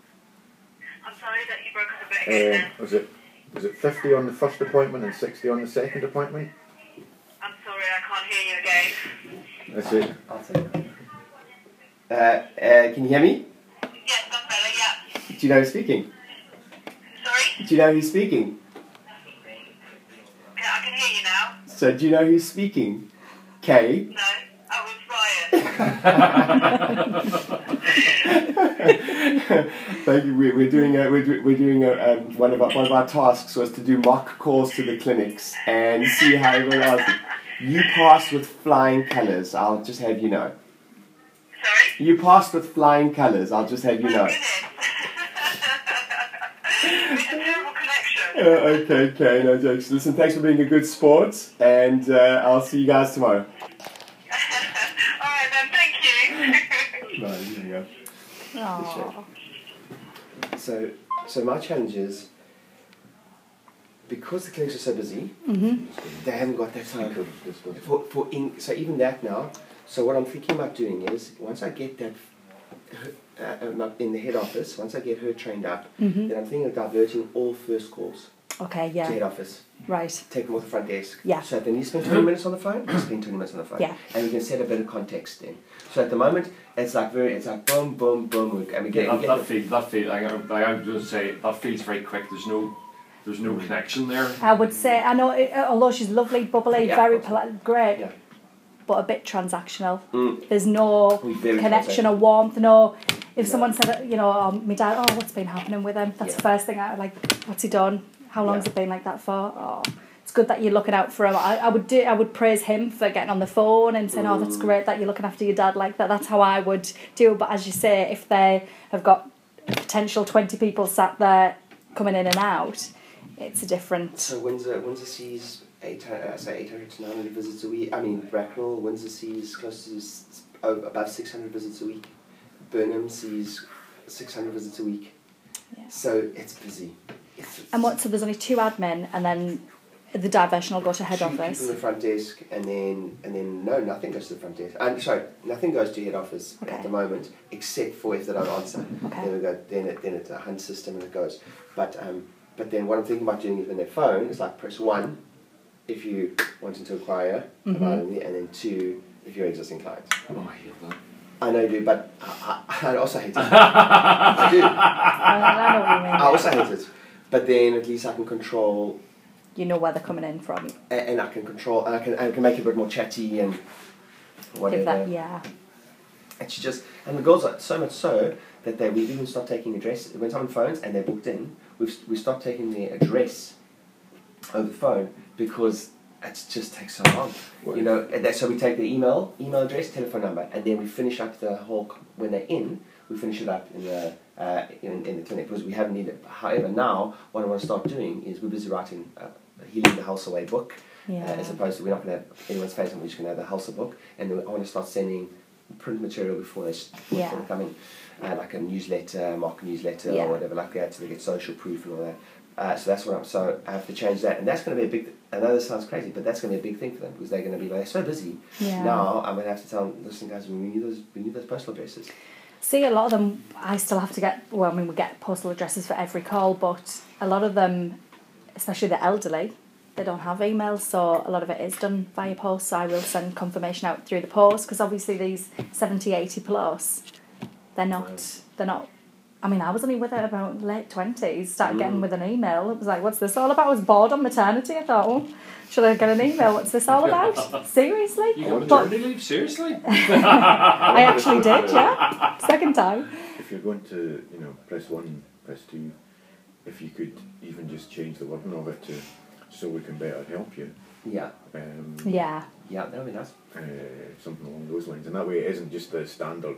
I'm sorry that you broke up a bit again Uh, was it was it 50 on the first appointment and 60 on the second appointment? I'm sorry, I can't hear you again. That's it. I'll take it. Uh, uh, can you hear me? Yes, that's better, yeah. Do you know who's speaking? Sorry? Do you know who's speaking? Yeah, I can hear you now. So do you know who's speaking? Kay. No? Oh, it's Ryan. Thank you. We're, we're doing a, we're, we're doing a, um, one of our one of our tasks was to do mock calls to the clinics and see how everyone else. You passed with flying colours. I'll just have you know. Sorry? You passed with flying colours. I'll just have you know. it's a terrible connection. Uh, okay, okay, no jokes. Listen, thanks for being a good sport, and uh, I'll see you guys tomorrow. Alright then, thank you. Right, here we go. Aw. So, so my challenge is because the clinics are so busy, Mhm. they haven't got that time for, for in, so even that now. So what I'm thinking about doing is once I get that uh, uh, in the head office, once I get her trained up, Mhm. then I'm thinking of diverting all first calls Okay, to head office. Right. Take them off the front desk. Yeah. So if they need to spend 20 minutes on the phone, they spend 20 minutes on the phone. Yeah. And we can set a bit of context then. So at the moment, it's like very, it's like boom, boom, boom, and we get, that, we get that the- feel that feel like, I- like I was going to say that feels very quick. There's no there's no connection there. I would say, I know, it, although she's lovely, bubbly, Yeah, very polite, great, Yeah. but a bit transactional. Mm. There's no connection or warmth. No, if No. someone said, you know, oh, my dad, oh, what's been happening with him? That's the first thing I like. What's he done? How long has Yeah. it been like that for? Oh, it's good that you're looking out for him. I, I would do. I would praise him for getting on the phone and saying, oh, that's Mm. great that you're looking after your dad like that. That's how I would do. But as you say, if they have got potential twenty people sat there coming in and out, it's a different. So Windsor, Windsor sees eight, uh, say 800 to 900 visits a week. I mean, Bracknell, Windsor sees close to s- oh, above 600 visits a week. Burnham sees 600 visits a week. Yeah. So it's busy. It's, And what? So there's only two admin, and then the diversion will go to head two office. people in the front desk, and then and then no, nothing goes to the front desk. And sorry, nothing goes to head office Okay. at the moment, except for if they don't answer. Okay. Then we go. Then it then it's a hunt system and it goes. But um, but then what I'm thinking about doing is when their phone is like press one, if you wanting to acquire Mhm. about me, and then two if you're an existing clients. Oh, I hate that. I know you do, but I, I, I also hate it. I do. I know what you mean. I also hate it. But then at least I can control You know where they're coming in from. a- and I can control and I can I can make it a bit more chatty and whatever. Give that, yeah. And she just and the girls are so much so that they we even stopped taking address when someone phones and they're booked in. We've we stopped taking their address over the phone because it just takes so long. You know, and that, so we take the email, email address, telephone number, and then we finish up the whole when they're in. We finish it up in the uh, in, in the clinic because we haven't needed. However, now what I want to start doing is we're busy writing uh, healing the house away book. Yeah. Uh, as opposed to we're not going to have anyone's face, and we're just going to have the Halsa book, and then I want to start sending print material before they, s- before Yeah. they come in, uh, like a newsletter, mock newsletter Yeah. or whatever like that, so they get social proof and all that. Uh, so that's what I'm. So I have to change that, and that's going to be a big. I know this sounds crazy, but that's going to be a big thing for them because they're going to be like so busy. Yeah. Now I'm going to have to tell them, listen, guys, we need those, we need those postal addresses. See, a lot of them, I still have to get, well, I mean, we get postal addresses for every call, but a lot of them, especially the elderly, they don't have emails, so a lot of it is done via post. So I will send confirmation out through the post because obviously these 70, 80 plus, they're not, they're not I mean, I was only with her about late twenties. Started getting Mm. with an email. It was like, "What's this all about?" I was bored on maternity. I thought, "Oh, should I get an email? What's this all about?" Seriously? You got But maternity leave? Seriously? I actually did. Yeah, second time. If you're going to, you know, press one, press two, if you could even just change the wording of it to so we can better help you. Yeah, Um, Yeah. yeah, that would be nice. uh, something along those lines. And that way it isn't just the standard.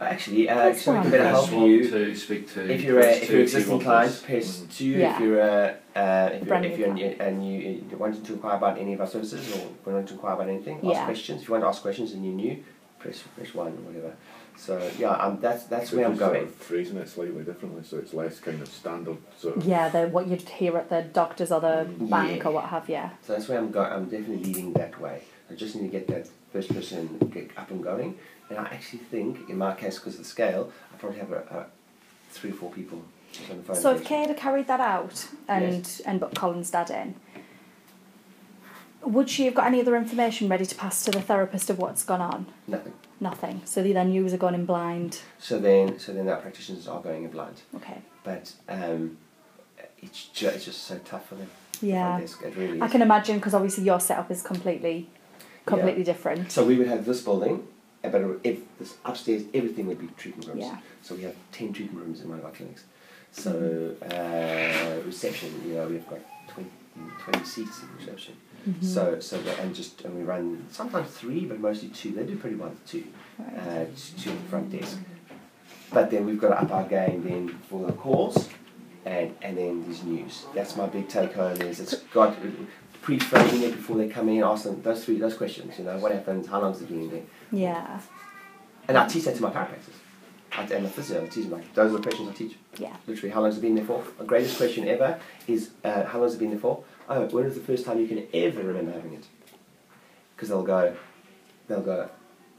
Actually, uh, That's so we can fine. better Press help one you. to speak to. If you're a, press if you're an to existing one client, plus. press two. Yeah. If you're a, uh, if you're, Brand if new you're client. and you, you wanted to inquire about any of our services or wanted to inquire about anything, Yeah. ask questions. If you want to ask questions and you're new, press press one or whatever. So yeah, um, that's that's where I'm Just sort going. of phrasing it slightly differently so it's less kind of standard sort of. Yeah, the what you'd hear at the doctor's or the Mm. bank Yeah. or what have you. So that's where I'm going. I'm definitely leading that way. I just need to get that first person get up and going. And I actually think, in my case, because of the scale, I probably have a, a three or four people on the phone. So if Kate had carried that out and and put Colin's dad in, would she have got any other information ready to pass to the therapist of what's gone on? Nothing. Nothing. So the then you are going in blind. So then, so then our practitioners are going in blind. Okay. But um, it's just it's just so tough for them. Yeah. It really. I can imagine because obviously your setup is completely, completely different. So we would have this building, uh, but if this upstairs, everything would be treatment rooms. Yeah. So we have ten treatment rooms in one of our clinics. So uh, reception, you know, we've got 20, 20 seats in reception. Mm-hmm. So so that, and just and we run sometimes three, but mostly two. They do pretty well with two, Right. uh, two at the front desk. But then we've got to up our game then for the calls, and and then there's news. That's my big take home is it's got pre-framing it before they come in. Ask them those three those questions. You know what happens, how long long's it been there, Yeah. and I teach that to my chiropractors. I, and my physio, I teach them like those are the questions I teach. Yeah. Literally, how long's it been there for? The greatest question ever is uh, how long's it been there for? Oh, when was the first time you can ever remember having it? Because they'll go, they'll go,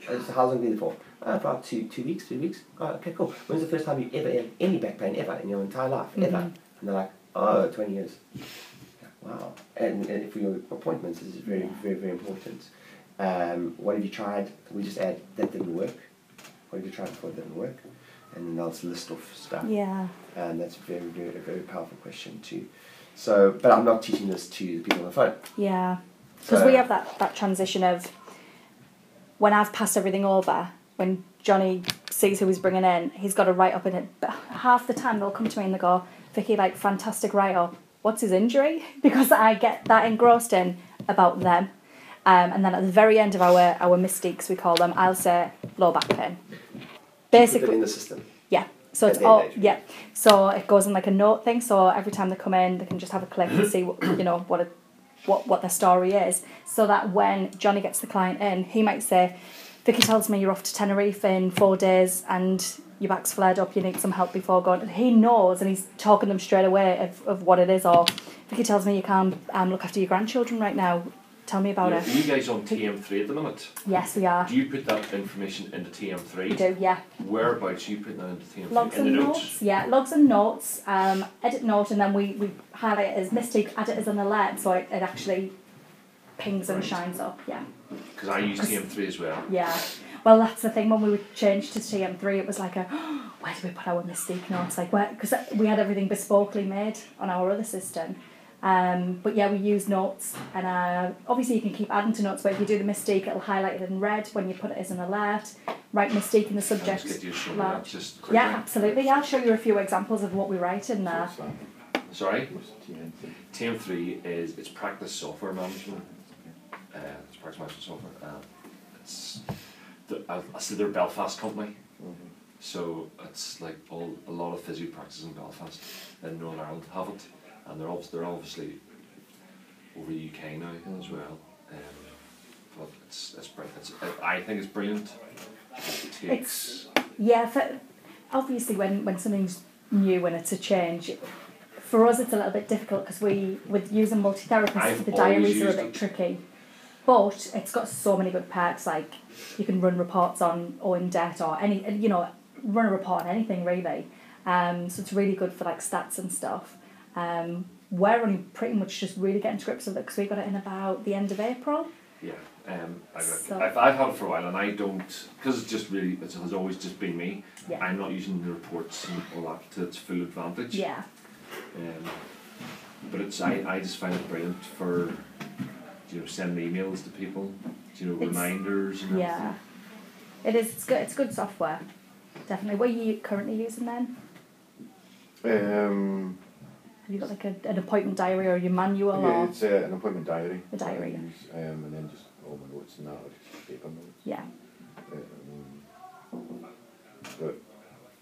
"Oh, so how long has it been there for? Oh, about two, two weeks, three weeks. Oh, okay, cool. When's the first time you ever had any back pain ever in your entire life, ever? Mhm. And they're like, oh, 20 years. Wow. And, and for your appointments, this is very, Yeah. very, very important. Um, what have you tried? We just add, that didn't work. What have you tried before it didn't work? And then they'll just list off stuff. Yeah. And that's a very, very, a very powerful question too. So, but I'm not teaching this to the people on the phone. Yeah. Because So- we have that, that transition of when I've passed everything over, when Johnny sees who he's bringing in, he's got to write up in it. But half the time they'll come to me and they go, Vicki, like, fantastic write up. What's his injury? Because I get that engrossed in about them. Um, and then at the very end of our, our mistakes, we call them, I'll say low back pain. Basically, in the system. yeah. So it's all end, yeah. So it goes in like a note thing. So every time they come in, they can just have a click and see what you know what a, what what their story is. So that when Johnny gets the client in, he might say, "Vicki tells me you're off to Tenerife in four days and your back's flared up. You need some help before going." And he knows, and he's talking them straight away of, of what it is. Or Vicki tells me you can't um, look after your grandchildren right now. Tell me about Are it. you guys on TM3 at the minute? Yes, we are. Do you put that information into TM3? We do, yeah. Whereabouts are you putting that into TM3? Logs in and the notes. Yeah, logs and notes. Um, edit note, and then we, we highlight it as mistake, add it as an alert, so it, it actually pings and shines up. Yeah, Because I use TM3 as well. yeah. Well, that's the thing. When we would change to TM3, it was like a where do we put our mistake notes? Like where because we had everything bespokely made on our other system. Um, but yeah, we use notes, and uh, obviously you can keep adding to notes. But if you do the mistake, it'll highlight it in red when you put it as an alert. Write mistake in the subject. just you to show that large. just quickly. Yeah, absolutely. Yeah, I'll show you a few examples of what we write in there. Sorry? What's TM3 is it's practice software management. Uh, it's practice management software. Uh, it's the, I, I said they're a Belfast company, Mhm. so it's like all a lot of physio practices in Belfast and Northern Ireland have it, and they're obviously, they're obviously over the UK now as well. Um, but it's it's, br- it's I think it's brilliant. It takes Yeah, for, obviously when, when something's new and it's a change, for us it's a little bit difficult because we, with using multi-therapists, I've the diaries are a bit it. tricky. But it's got so many good perks, like you can run reports on owing debt or any, you know, run a report on anything really. Um, so it's really good for like stats and stuff. Um, we're only pretty much just really getting to grips with it because we got it in about the end of April. yeah. Um, I So- I've, I've had it for a while, and I don't because it's just really it has always just been me. Yeah. I'm not using the reports and all that to its full advantage. Yeah. Um, but it's I, I just find it brilliant for you know sending emails to people, you know It's- reminders and Yeah. everything. It is. It's good. It's good software. Definitely. What are you currently using then? Um, Have you got like a, an appointment diary or your manual yeah, or? it's uh, an appointment diary. A diary, use, um, and then just all my notes and that, or just paper notes. Yeah. Um, but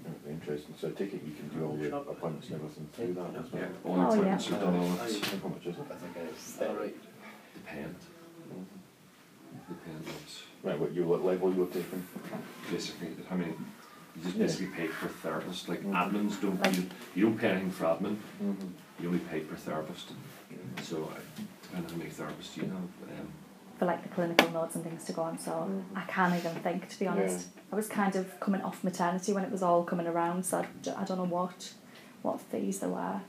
yeah, interesting. So I take it you can do all your appointments and everything through that as well. Yeah, all Oh, appointments yeah. are done on How much is it? I think it's alright. Depend. Depend on Right, what you what level you're taking? basically how many you just Yeah. basically pay per therapist. Like Mhm. admins don't you, you don't pay anything for admin. Mm-hmm. You only pay per therapist. So uh, depending on how many therapists you have. Um, For like the clinical notes and things to go on. So I can't even think to be honest. I was kind of coming off maternity when it was all coming around. So I, d- I don't know what what fees there were.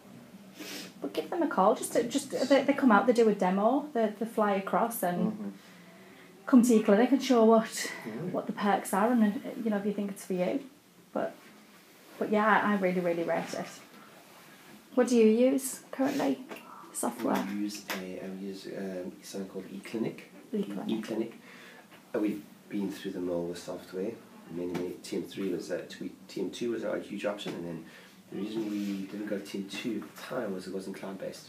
But give them a call. Just to, just they, they come out. They do a demo. They, they fly across and Mm-hmm. come to your clinic and show what what the perks are and uh, you know if you think it's for you but but yeah I, I really really rate it what do you use currently software We use a I use um, something called eClinic. eClinic. eClinic. Uh, we've been through them all with software. Many. TM3 was a TM2 was a huge option, and then the reason we didn't go to TM2 at the time was it wasn't cloud based.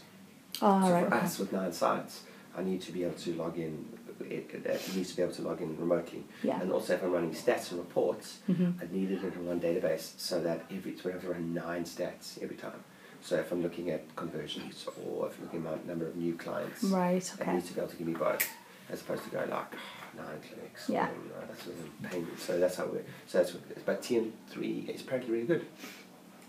oh so right for okay. us with nine sites, I need to be able to log in. It, it, it needs to be able to log in remotely, yeah and also if I'm running stats and reports, hmm I need it in one database so that every so we have to run nine stats every time. So if I'm looking at conversions or if I'm looking at number of new clients, right it okay needs to be able to give me both, as opposed to going like nine clinics. Yeah. And, uh, that's of pain. So that's how we. So that's what. But TN three is apparently really good.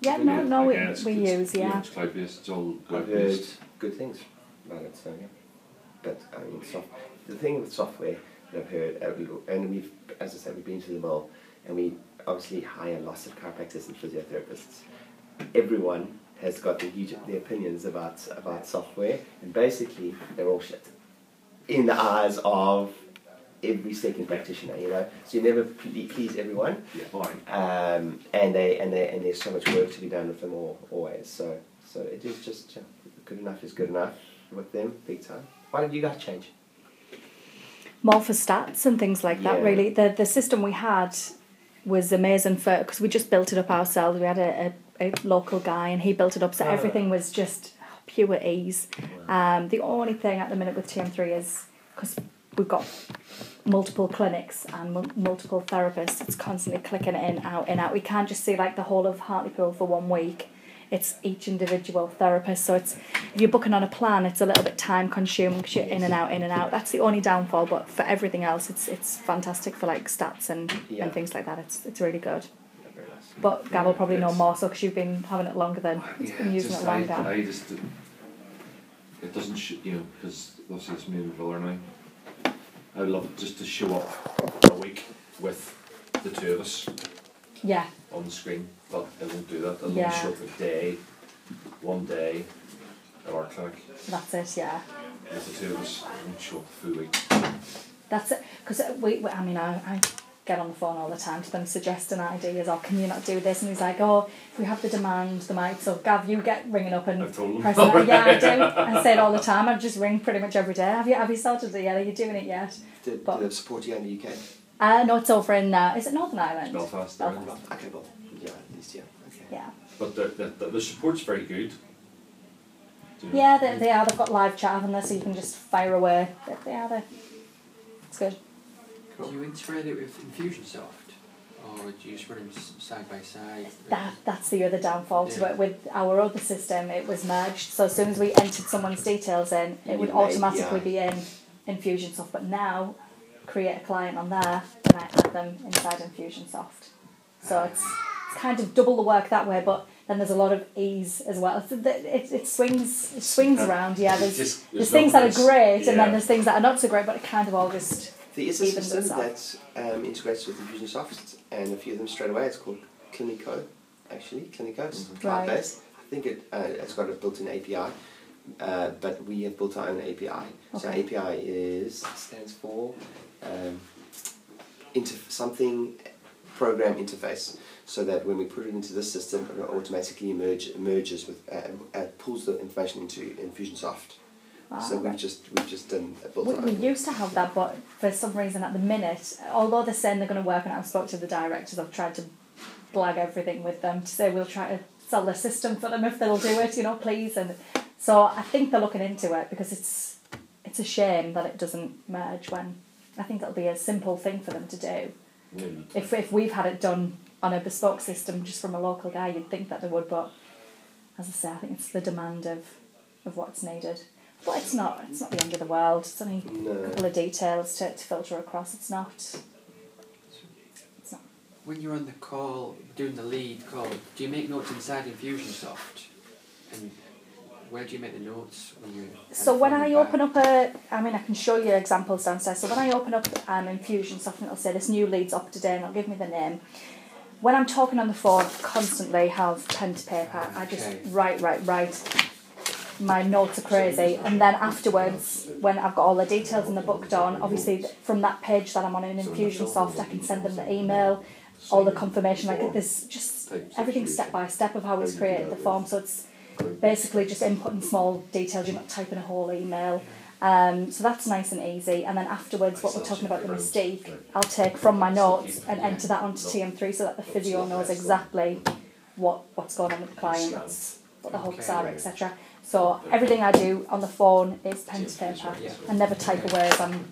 Yeah no no we, again, we it's- use yeah It's cloud based. It's all I've web heard based. good things about it. So yeah. But I mean, soft, the thing with software that I've heard, uh, and we've, as I said, we've been to the mall, and we obviously hire lots of chiropractors and physiotherapists. Everyone has got their, huge, their opinions about about software, and basically they're all shit in the eyes of every second practitioner. You know, so you never please everyone, Yeah, fine. um, and they and they and there's so much work to be done with them all always. So so it is just yeah, good enough is good enough with them big time. Why did you guys change? more for stats and things like that Yeah. really the the system we had was amazing for because we just built it up ourselves we had a, a, a local guy and he built it up so Ah. everything was just pure ease um, the only thing at the minute with TM3 is because we've got multiple clinics and mul- multiple therapists it's constantly clicking in out in out. We can't just see like the whole of Hartlepool for one week. It's each individual therapist. So it's if you're booking on a plan it's a little bit time consuming because you're in and out in and out. That's the only downfall but for everything else it's it's fantastic for like stats and, Yeah. and things like that. It's it's really good. Yeah, very nice. but Gav will probably know more so because you've been having it longer than he's been using just it longer. I, I just it doesn't sh- you know because obviously it's me and Villa now. I would love just to show up for a week with the two of us yeah on the screen, but I won't do that. I'll Yeah. show up a day, one day at our clinic that's it yeah with the two of us. I won't show up the full week. That's it. Because we, we, I mean, I, I get on the phone all the time to them suggesting ideas. Or can you not do this? And he's like, oh, if we have the demand, the might. So Gav, you get ringing up and I've told them. pressing. that. Yeah, I do. I say it all the time. I just ring pretty much every day. Have you have you started it yet? Are you doing it yet? Did, But- did they support you in the UK? Uh, no, it's over in. Uh, is it Northern Ireland? Belfast, there. Belfast. Okay, well, yeah, at least yeah. Okay. Yeah. but the, the, the, the support's very good. Do you know? Yeah, they, they are. They've got live chat haven't they? So you can just fire away. They, they are there. It's good. Do you integrate it with Infusionsoft? Or do you just run them side by side? That that's the other downfall to Yeah. it. With our other system, it was merged. So as soon as we entered someone's details in, it would You made- automatically yeah. be in Infusionsoft. But now, create a client on there, and I add them inside Infusionsoft. So it's it's kind of double the work that way. But then there's a lot of ease as well. It, it, it swings it swings Uh, around. Yeah, there's Just- there's things that are great, else- and then there's things that are not so great. But it kind of all just There is a Even system themselves. that um, integrates with Infusionsoft, and a few of them straight away. It's called Cliniko, actually. Cliniko, it's Mhm. cloud based. I think it uh, it's got a built-in API. uh, but we have built our own API. So API is stands for um, inter- something program interface. So that when we put it into this system, it automatically merge, merges with uh, uh, pulls the information into Infusionsoft. So we've just we've just done built We, our we own. used to have that, but for some reason at the minute, although they're saying they're going to work on it, I've spoke to the directors, I've tried to blag everything with them to say we'll try to sell the system for them if they'll do it, you know, please. And so I think they're looking into it because it's it's a shame that it doesn't merge when I think it'll be a simple thing for them to do. Yeah, If, if we've had it done on a bespoke system just from a local guy, you'd think that they would, but as I say, I think it's the demand of, of what's needed. But it's not it's not the end of the world. It's only a couple of details to, to filter across. It's not. It's not. When you're on the call, doing the lead call, do you make notes inside Infusionsoft? And where do you make the notes when you're... So when I handing open back? up a, I mean, I can show you examples downstairs. So when I open up um, Infusionsoft, and it'll say this new lead's up to date, and it'll give me the name. When I'm talking on the phone, constantly have pen to paper. I just Okay. write, write, write. My notes are crazy, and then afterwards, when I've got all the details in the book done, obviously from that page that I'm on in Infusionsoft, I can send them the email, all the confirmation. Like there's just everything step by step of how it's created the form. So it's basically just inputting small details. You're not typing a whole email. Um, so that's nice and easy. And then afterwards, what we're talking about the mystique, I'll take from my notes and enter that onto TM3 so that the physio knows exactly what what's going on with the client, that's what the hooks are, etc. So everything I do on the phone is pen to paper. Yeah. I never type away as I'm.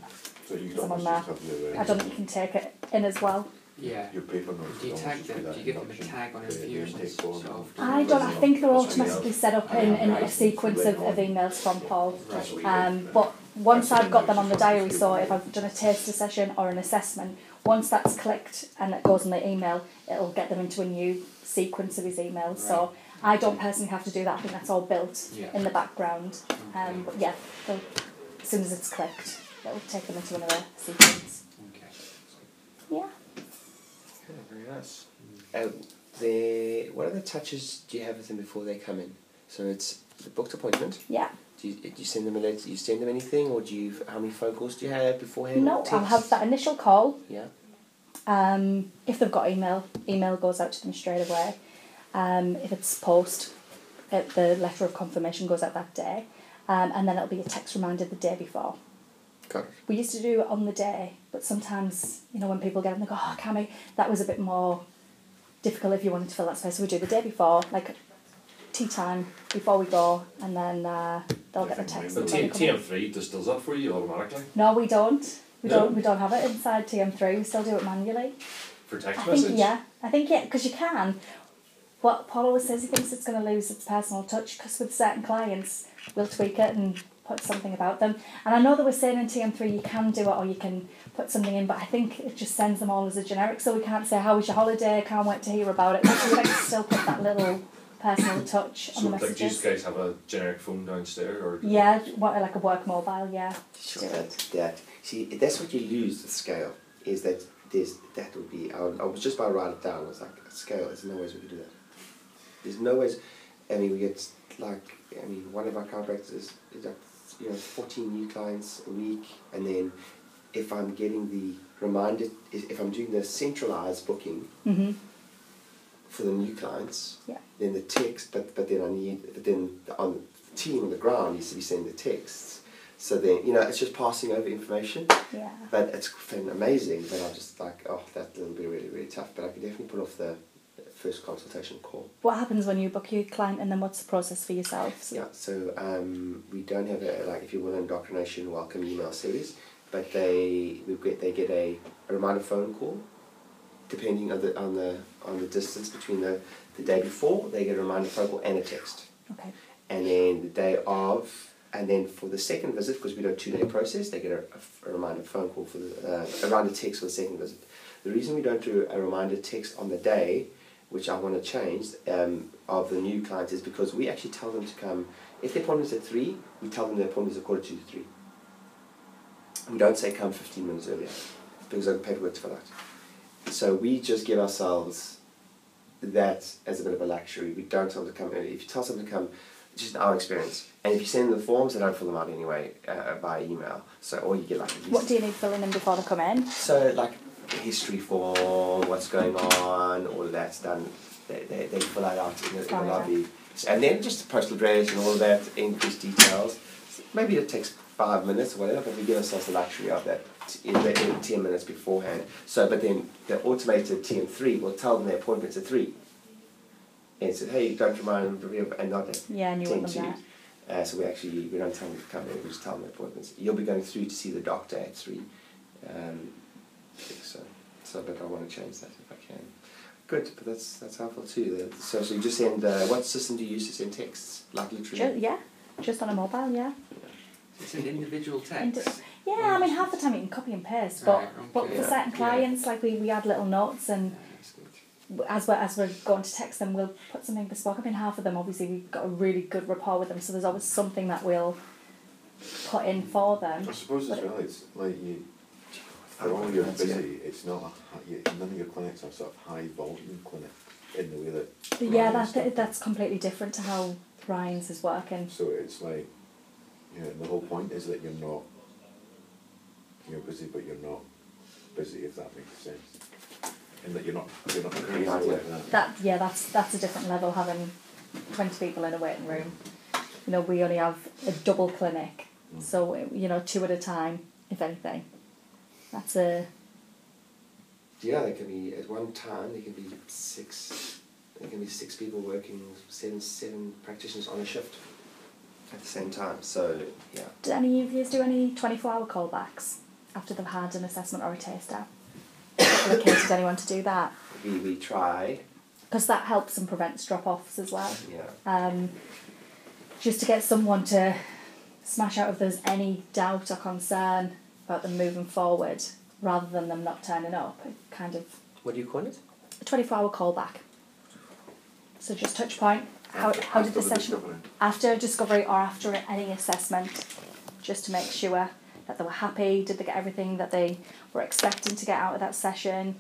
So you Some on don't there. just have your, I don't think you can take it in as well. Yeah. Your paper notes. Do you don't tag them? Do you give them a tag on then Infusions? So- I don't. I think they're automatically set up in, in a sequence of, of emails from Paul. Um, but once I've got them on the diary, so if I've done a taster session or an assessment, once that's clicked and it goes in the email, it'll get them into a new sequence of his emails. So I don't personally have to do that. I think that's all built Yeah. in the background. Um, but yeah, they'll- as soon as it's clicked, it'll take them into another sequence. Okay. Yeah. Okay, very nice. Um, the what other touches do you have with them before they come in? So it's the booked appointment. Yeah. Do you, do you send them a letter? Do you send them anything, or do you? How many phone calls do you have beforehand? No, or I'll have that initial call. Yeah. Um, if they've got email, email goes out to them straight away. Um, if it's post, it, the letter of confirmation goes out that day. Um, and then it'll be a text reminder the day before. Got it. We used to do it on the day, but sometimes, you know, when people get in, they go, oh, Cammy, that was a bit more difficult if you wanted to fill that space. So we do the day before, like tea time before we go, and then uh, they'll get the text. But when T- they come in. TM3 just does that for you automatically No, we don't. We No? don't. We don't have it inside TM3. We still do it manually. for text I message. think yeah. I think yeah, because you can. What Paul always says, he thinks it's going to lose its personal touch because with certain clients, we'll tweak it and put something about them. And I know that we're saying in TM3 you can do it or you can put something in, but I think it just sends them all as a generic, so we can't say how was your holiday, can't wait to hear about it. But we like to still put that little personal touch on So the like, do you guys have a generic phone downstairs or? Yeah, what like a work mobile, yeah. Sure. That, that see that's what you lose the scale is that there's that would be I, I was just about to write it down. I was like scale. There's no ways we could do that. There's no ways. I mean, we get like I mean, one of our chiropractors is is like you know fourteen new clients a week, and then if I'm getting the reminder, if I'm doing the centralized booking Mhm. for the new clients, Yeah. then the text, but but then I need, but then on the team on the ground needs to be sending the texts. So then you know it's just passing over information, Yeah. but it's been amazing. But I'm just like oh that little bit really really tough. But I could definitely put off the first consultation call. What happens when you book your client and then what's the process for yourself? So- Yeah, so um, we don't have a like if you will an indoctrination welcome email series, but they we get they get a, a reminder phone call, depending on the on the on the distance between the the day before they get a reminder phone call and a text, Okay. and then the day of. And then for the second visit, because we do a two-day process, they get a, a, a reminder phone call for the uh, a reminder text for the second visit. The reason we don't do a reminder text on the day, which I want to change, um, of the new clients is because we actually tell them to come. If their appointment's at three, we tell them their appointment's at quarter to three. We don't say come fifteen minutes earlier, because I've paperwork to fill out. So we just give ourselves that as a bit of a luxury. We don't tell them to come early. If you tell someone to come just our experience. And if you send them the forms, they don't fill them out anyway uh, by email. So or you get like a What do you need filling in before they come in? so like history form, what's going on, all of that's done. They, they, they fill that out in the, in the lobby. And then just the postal address and all of that, increased details. Maybe it takes five minutes or whatever, but we give ourselves the luxury of that in, the, in 10 minutes beforehand. So, but then the automated TM3 will tell them their appointment's at 3. And say, hey, don't remind them, and not at Yeah, and you 10 want them to. Uh, so we actually, we don't tell them to come in, we just tell them the appointments. You'll be going through to see the doctor at 3. Um, think so. So, but I want to change that if I can. Good, but that's that's helpful too. So, so you just send. Uh, what system do you use to send texts? Like literally. Ju- yeah, just on a mobile, yeah. It's an individual Indi- text. Yeah, I mean, half the time you can copy and paste, but, Right, but okay. for certain Yeah. clients, like we, we add little notes and Yeah, that's good. as we're, as we're going to text them, we'll put something bespoke. I mean, half of them, obviously, we've got a really good rapport with them, so there's always something that we'll put in for them. I suppose as well, it's like you, for all you're busy, it's not, a, hi- you, none of your clinics are sort of high volume clinic in the way that. Yeah, Ryan's that, done. that's completely different to how Ryan's is working. So it's like, you know, the whole point is that you're not, you're busy, but you're not busy, if that makes sense. And that you're not, you're not crazy Yeah. like that. That yeah, that's that's a different level. Having twenty people in a waiting room, you know, we only have a double clinic, Mm. so you know, two at a time, if anything. That's a Yeah, there can be at one time there can be six. There can be six people working, seven seven practitioners on a shift at the same time. So yeah. Do any of you do any 24 hour callbacks after they've had an assessment or a taster? Allocated anyone to do that? We, we try, Because that helps and prevents drop offs as well. yeah. Um, just to get someone to smash out if there's any doubt or concern about them moving forward rather than them not turning up. It kind of What do you call it? a 24 hour callback. So just touch point. How, how did the session discovery. after discovery or after any assessment, just to make sure that they were happy, did they get everything that they were expecting to get out of that session?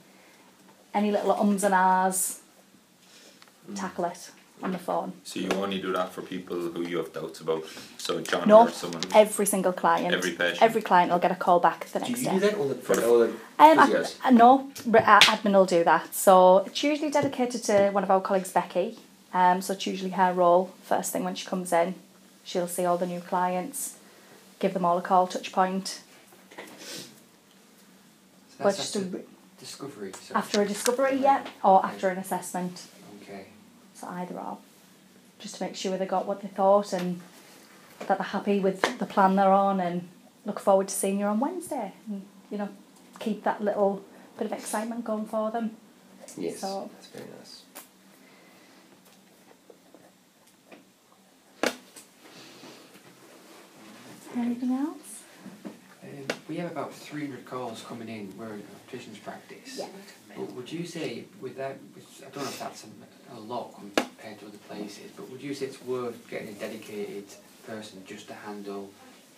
Any little ums and ahs, hmm. tackle it on the phone. So you only do that for people who you have doubts about. So John No, or someone. every single client. Every patient. Every client will get a call back the Do next you day. do that all the For the- all the Um, ad- uh, no, uh, admin will do that. So it's usually dedicated to one of our colleagues, Becky. Um, so it's usually her role. First thing when she comes in, she'll see all the new clients, give them all a call, touch point. So But that's just after a, discovery. So. after a discovery, yeah, or after an assessment. Okay. So either or, just to make sure they got what they thought and that they're happy with the plan they're on and look forward to seeing you on Wednesday. And you know, keep that little bit of excitement going for them. Yes, So- that's very nice. Anything else? Um, we have about 300 calls coming in. We're in optician's practice. Yeah. But would you say, with that, with, I don't know if that's a, a lot compared to other places, but would you say it's worth getting a dedicated person just to handle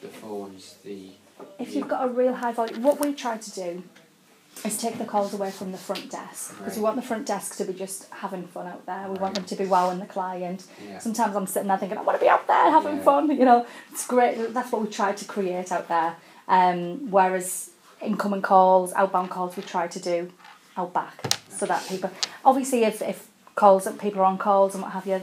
the phones, the. If you've got a real high volume, what we try to do is take the calls away from the front desk because we want the front desk to be just having fun out there. We want them to be well wowing the client. Yeah. Sometimes I'm sitting there thinking, I want to be out there having Yeah. fun. You know, it's great. That's what we try to create out there. Um, whereas incoming calls, outbound calls, we try to do out back so that people. Obviously, if if calls that people are on calls and what have you,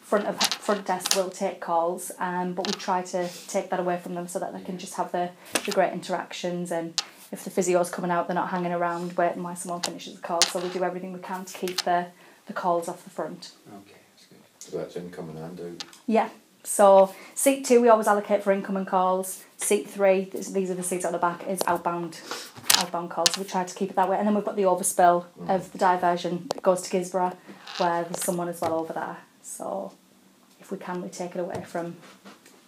front of front desk will take calls. Um, but we try to take that away from them so that they can just have the the great interactions and. If the physio's coming out, they're not hanging around waiting while someone finishes the call. So we do everything we can to keep the, the calls off the front. Okay, that's good. So that's incoming and out. Yeah. So seat two we always allocate for incoming calls. Seat three, these are the seats at the back, is outbound outbound calls. So we try to keep it that way. And then we've got the overspill of the diversion that goes to Guisborough where there's someone as well over there. So if we can we take it away from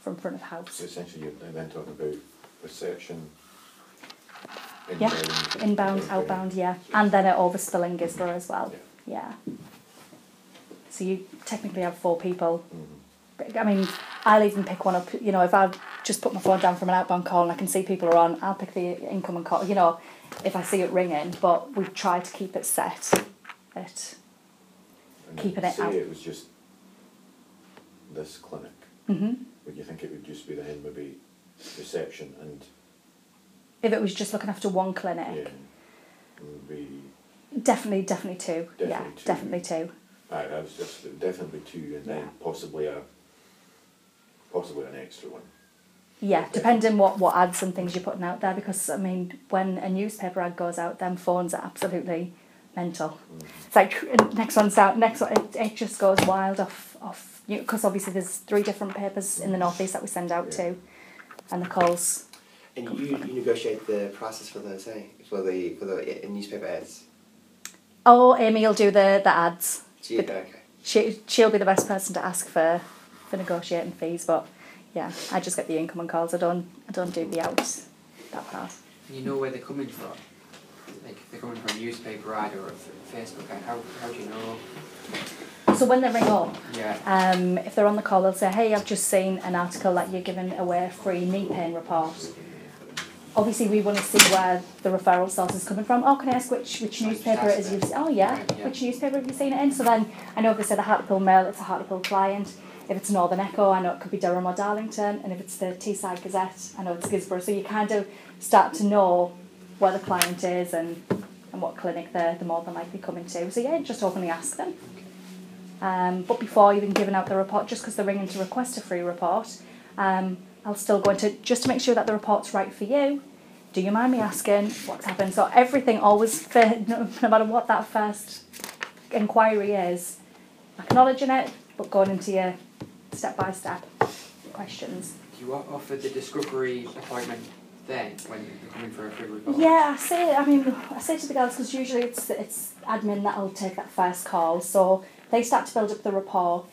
from front of house. So essentially you're then talking about reception, Yeah, inbound. Inbound, okay. outbound, yeah. And then it overspill in Guisborough as well. Yeah. Yeah. So you technically have four people Mhm. I mean, I'll even pick one up. You know, if I just put my phone down from an outbound call and I can see people are on, I'll pick the incoming call. You know, if I see it ringing, but we try to keep it set. At And Keeping it out. it was just this clinic, hmm would you think it would just be then maybe reception and If it was just looking after one yeah, clinic, would be definitely, definitely two. yeah, Definitely two. definitely two. I, I was just definitely two, and then possibly a possibly an extra one. Yeah, depending what, what ads and things you're putting out there, because I mean, when a newspaper ad goes out, them phones are absolutely mental. It's like next one's out, next one, it, it just goes wild off off you because obviously there's three different papers in the northeast that we send out Yeah. to, and the calls. And you, you negotiate the prices for those, eh? For the for the uh, newspaper ads. Oh, Amy will do the the ads. Gee, But- okay. She she'll be the best person to ask for for negotiating fees, but yeah, I just get the incoming calls. I don't I don't do the outs that part. And you know where they're coming from? Like if they're coming from a newspaper ad or a Facebook ad, how, how do you know? So when they ring up, Yeah. um, if they're on the call, they'll say, "Hey, I've just seen an article that you're giving away a free knee pain report." Obviously, we want to see where the referral source is coming from. Oh, can I ask which which newspaper it is you've Oh, yeah. Yeah. Which newspaper have you seen it in? So then I know if they say the Hartlepool Mail, it's a Hartlepool client. If it's Northern Echo, I know it could be Durham or Darlington. And if it's the Teesside Gazette, I know it's Guisborough. So you kind of start to know where the client is and, and what clinic they're, they're more than likely coming to. So yeah, just openly ask them. Um, but before even giving out the report, just because they're ringing to request a free report, um, I'll still go into just to make sure that the report's right for you. Do you mind me asking what's happened? So everything always, no, no matter what that first inquiry is, acknowledging it, but going into your step by step questions. You o- offer the discovery appointment then when they're coming for a free report? Yeah, I say. I mean, I say to the girls because usually it's it's admin that'll take that first call. So they start to build up the rapport.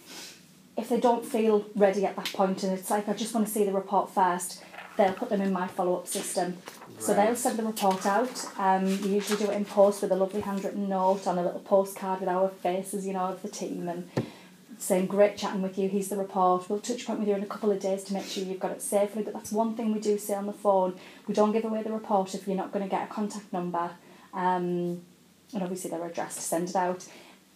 If they don't feel ready at that point, and it's like I just want to see the report first, they'll put them in my follow up system. So they'll send the report out. Um, we usually do it in post with a lovely handwritten note on a little postcard with our faces, you know, of the team and saying great chatting with you. Here's the report. We'll touch point with you in a couple of days to make sure you've got it safely. But that's one thing we do say on the phone. We don't give away the report if you're not going to get a contact number, um, and obviously their address to send it out.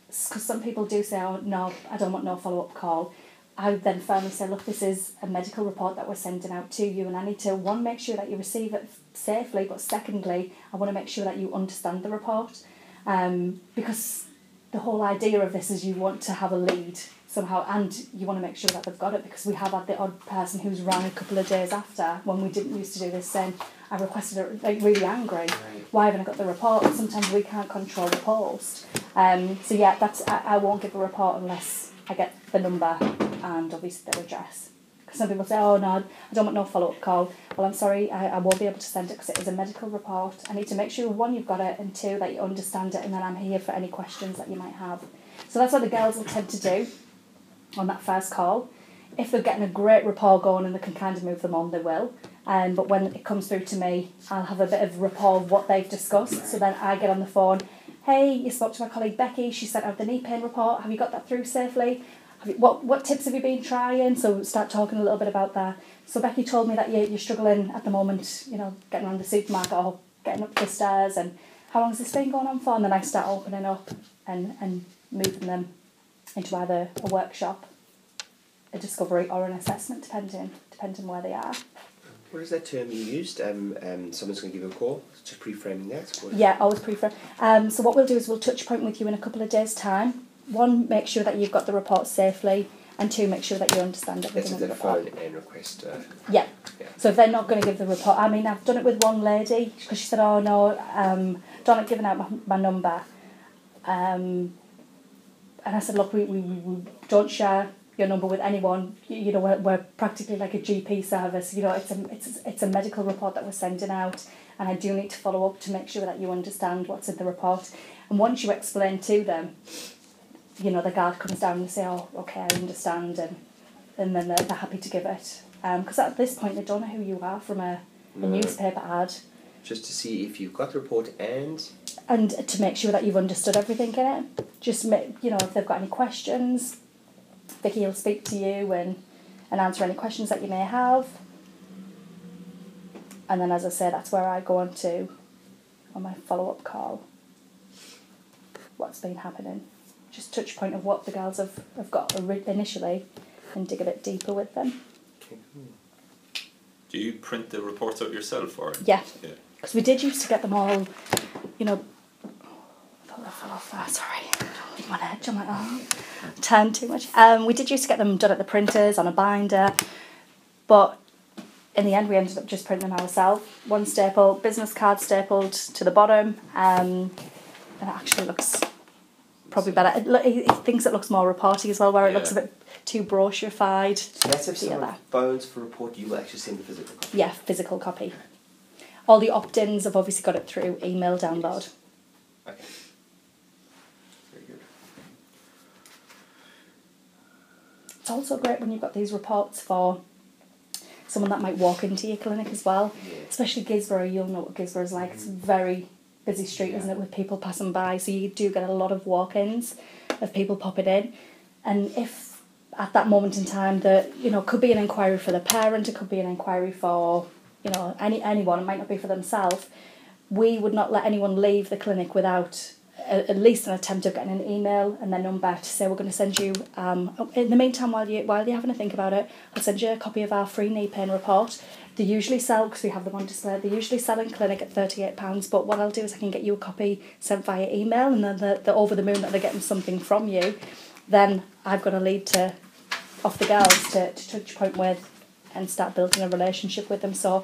Because some people do say, "Oh no, I don't want no follow up call." I would then firmly say, "Look, this is a medical report that we're sending out to you, and I need to one make sure that you receive it safely, but secondly, I want to make sure that you understand the report, um, because." The whole idea of this is you want to have a lead somehow and you want to make sure that they've got it because we have had the odd person who's rang a couple of days after when we didn't used to do this saying I requested it like really angry. Why haven't I got the report? Sometimes we can't control the post. Um, so yeah that's I, I won't give a report unless I get the number and obviously their address because some people say oh no I don't want no follow-up call. Well I'm sorry I, I won't be able to send it because it is a medical report. I need to make sure one you've got it and two that you understand it and then I'm here for any questions that you might have. So that's what the girls will tend to do on that first call. If they're getting a great rapport going and they can kind of move them on they will. Um, but when it comes through to me I'll have a bit of rapport of what they've discussed. So then I get on the phone hey you spoke to my colleague Becky. She sent out the knee pain report. Have you got that through safely you, what what tips have you been trying? So start talking a little bit about that. So Becky told me that you, you're struggling at the moment, you know, getting around the supermarket or getting up the stairs. And how long has this been going on for? And then I start opening up and and moving them into either a workshop, a discovery, or an assessment, depending depending where they are. What is that term you used? Um, um, someone's going to give you a call. Just pre-framing that. Yeah, always prefer. Um, so what we'll do is we'll touch point with you in a couple of days' time. One, make sure that you've got the report safely, and two, make sure that you understand everything at in the the report. phone and request. Uh, Yeah. Yeah. So if they're not going to give the report, I mean, I've done it with one lady because she said, "Oh no, um, don't like giving out my, my number," um, and I said, "Look, we, we, we don't share your number with anyone. You, you know, we're, we're practically like a GP service. You know, it's a it's it's a medical report that we're sending out, and I do need to follow up to make sure that you understand what's in the report. And once you explain to them, you know, the guard comes down and say, "Oh, okay, I understand," and and then they're, they're happy to give it. Um, because at this point, they don't know who you are from a, a newspaper ad. just to see if you've got the report and And to make sure that you've understood everything in it. Just, make, you know, if they've got any questions, Vicki will speak to you and, and answer any questions that you may have. And then, as I say, that's where I go on to, on my follow up call, what's been happening. Just touch point of what the girls have, have got ori- initially. and dig a bit deeper with them. Do you print the reports out yourself or? Yeah. Yeah. Because we did used to get them all, you know. I Thought I fell off there, sorry. On my edge, I'm like, oh, turned too much. Um, we did used to get them done at the printers on a binder, but in the end we ended up just printing them ourselves. One staple, business card stapled to the bottom, um, and it actually looks probably better. It, lo- he he thinks it looks more reporty as well, where it looks a bit too brochureified. So that's if The someone other. phones for report, you will actually send the physical copy. Yeah, physical copy. All the opt-ins have obviously got it through email download. Okay. Very good. It's also great when you've got these reports for someone that might walk into your clinic as well. Yeah. Especially Guisborough, you'll know what Guisborough's like. It's mm-hmm. very busy street, isn't it, with people passing by. So you do get a lot of walk-ins of people popping in. And if at that moment in time that, you know, could be an inquiry for the parent, it could be an inquiry for, you know, any anyone, it might not be for themselves, we would not let anyone leave the clinic without at least an attempt of getting an email and their number to say we're going to send you. Um, in the meantime, while you while you're having a think about it, I'll send you a copy of our free knee pain report. They usually sell because we have them on display. They usually sell in clinic at thirty eight pounds. But what I'll do is I can get you a copy sent via email, and then they're, they're over the moon that they're getting something from you. Then I've got a lead to off the girls to, to touch point with and start building a relationship with them. So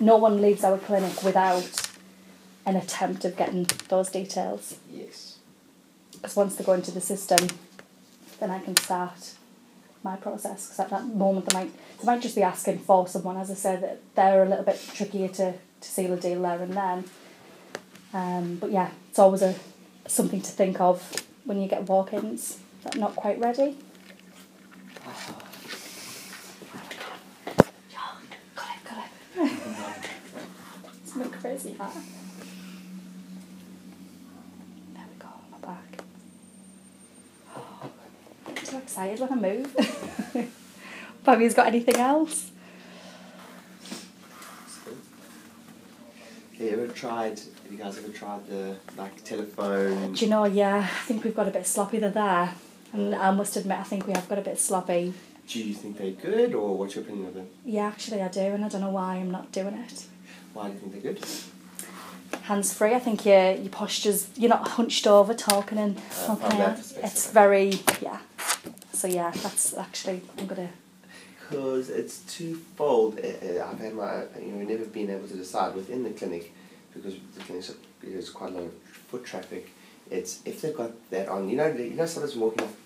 no one leaves our clinic without an attempt of getting those details. Yes. Because once they go into the system, then I can start my process. Because at that moment, they might they might just be asking for someone. As I said, that they're a little bit trickier to, to seal a deal there and then. Um, but yeah, it's always a something to think of when you get walk-ins that are not quite ready. Got it, got it. It's not crazy, that. There we go, I'm back. I'm so excited when I move. Bobby's got anything else? Have you ever tried, have you guys ever tried the like telephone? Do you know, yeah, I think we've got a bit sloppy there. there. And I must admit, I think we have got a bit sloppy. Do you think they're good or what's your opinion of them? Yeah, actually, I do, and I don't know why I'm not doing it. Why do you think they're good? Hands free, I think your, your posture's, you're not hunched over talking and Uh, that perspective, it's very, yeah. So, yeah, that's actually, I'm to, Because it's twofold. Uh, uh, I've had my, you know, never been able to decide within the clinic because the clinic there's quite a lot of foot traffic. It's if they've got that on, you know, you know, somebody's walking off.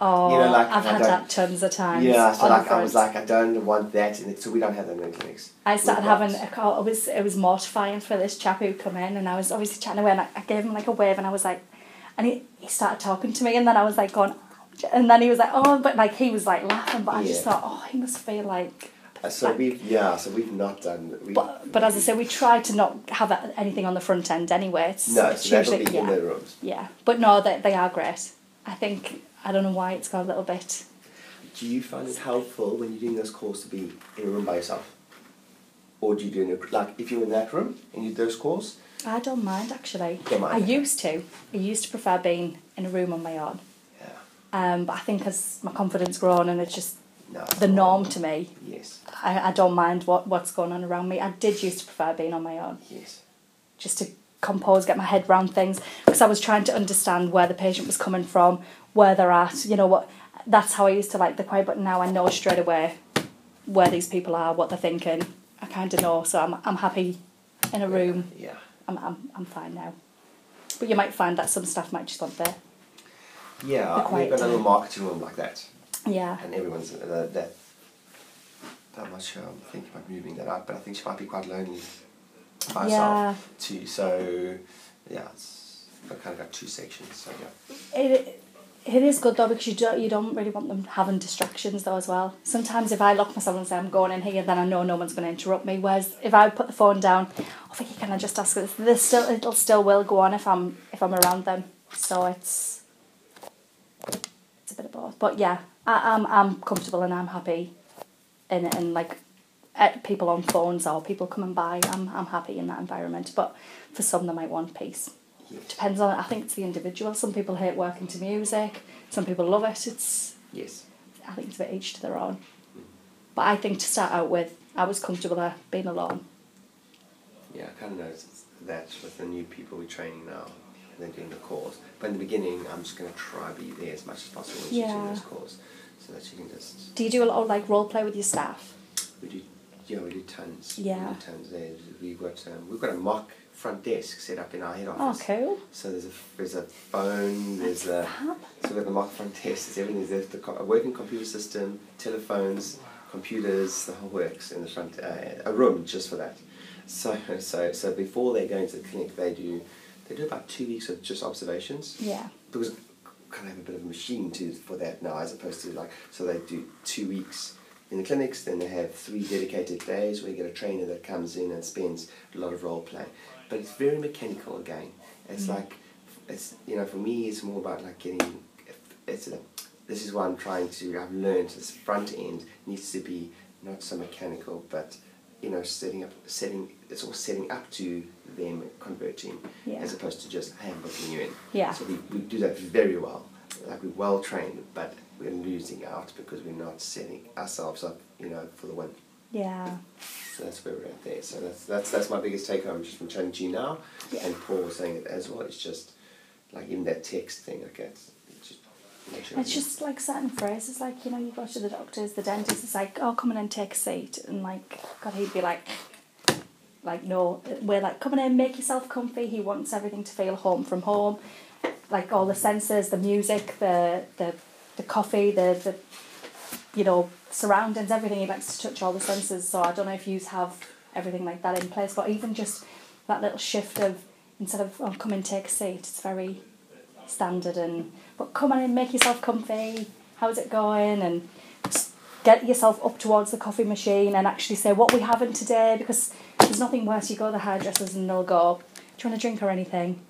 Oh, You know, like, I've had that tons of times. Yeah, so like I was like, I don't want that, and so we don't have them in clinics. I started having a call. It was it was mortifying for this chap who come in, and I was obviously chatting away, and I, I gave him like a wave, and I was like, and he, he started talking to me, and then I was like going, and then he was like, oh, but like he was like laughing, but I just thought, oh, he must feel like. Uh, so like- we've yeah, so we've not done. We, But, but as I say, we try to not have anything on the front end anyway. It's, no, it's so usually yeah, in the rooms. yeah. But no, they they are great. I think I don't know why it's got a little bit. Do you find it helpful when you're doing those calls to be in a room by yourself, or do you do in a, like if you're in that room and you do those calls? I don't mind actually. Don't mind, I used to. I used to prefer being in a room on my own. Yeah. Um, but I think as my confidence grown and it's just No. the norm to me, Yes. I, I don't mind what, what's going on around me. I did used to prefer being on my own, Yes. just to compose, get my head around things, because I was trying to understand where the patient was coming from, where they're at, you know what. That's how I used to like the quiet, but now I know straight away where these people are, what they're thinking. I kind of know, so I'm I'm happy in a room. Yeah. I'm I'm I'm fine now. But you might find that some staff might just want there. Yeah, The we've got a little marketing room like that, yeah. and everyone's uh, that. I'm not. I'm thinking about moving that up, but I think she might be quite lonely by Yeah. too. So, yeah, it's I kind of got two sections. So yeah. It, it is good though because you don't you don't really want them having distractions though as well. Sometimes if I lock myself and say I'm going in here, then I know no one's going to interrupt me. Whereas if I put the phone down, oh, Vicki, can I just ask this? This still it'll still will go on if I'm if I'm around them. So it's it's a bit of both. But yeah, I, I'm I'm comfortable and I'm happy, in in like. Eh, People on phones or people coming by, I'm I'm happy in that environment. But for some, they might want peace Yes. depends on I think it's the individual. Some people hate working to music. Some people love it. It's Yes. I think it's a bit each to their own. But I think to start out with, I was comfortable uh, being alone. Yeah, I kind of noticed that with the new people we're training now, they're doing the course. But in the beginning, I'm just going to try be there as much as possible when she's doing this course, so that she can just. Do you do a lot of like role play with your staff? We do, yeah, we do tons. Yeah. We tons. There, we've got um, we've got a mock front desk set up in our head office. Oh, office. cool. So there's a there's a phone, there's a Fab. so we've got the mock front desk. There's everything. There's the a working computer system, telephones, computers, the whole works in the front. Uh, a room just for that. So so so before they go into the clinic, they do they do about two weeks of just observations Yeah. because kind of have a bit of a machine to for that now as opposed to like so they do two weeks in the clinics then they have three dedicated days where you get a trainer that comes in and spends a lot of role play but it's very mechanical again it's Mm. like it's you know for me it's more about like getting it's a, this is what I'm trying to I've learned this front end needs to be not so mechanical but you know setting up setting it's all setting up to them converting Yeah. as opposed to just hey I'm booking you in Yeah. so we, we do that very well. Like we're well trained, but we're losing out because we're not setting ourselves up, you know, for the win. Yeah. So that's where we're at there. So that's that's that's my biggest take home just from chatting to now. Yeah. And Paul was saying it as well. It's just like even that text thing. Like it's, it's just. sure It's just like certain phrases, like, you know, you go to the doctors, the dentist is like, oh, come in and take a seat. And like, God, he'd be like, like, no, we're like, come in and make yourself comfy. He wants everything to feel home from home. Like all the senses, the music, the, the, the coffee, the, the, you know, surroundings, everything. He likes to touch all the senses. So I don't know if you have everything like that in place, but even just that little shift of, instead of, oh, come and take a seat, it's very standard and but come on and make yourself comfy. How's it going? And get yourself up towards the coffee machine and actually say what we having today because there's nothing worse. You go to the hairdressers and they'll go do you want a drink or anything?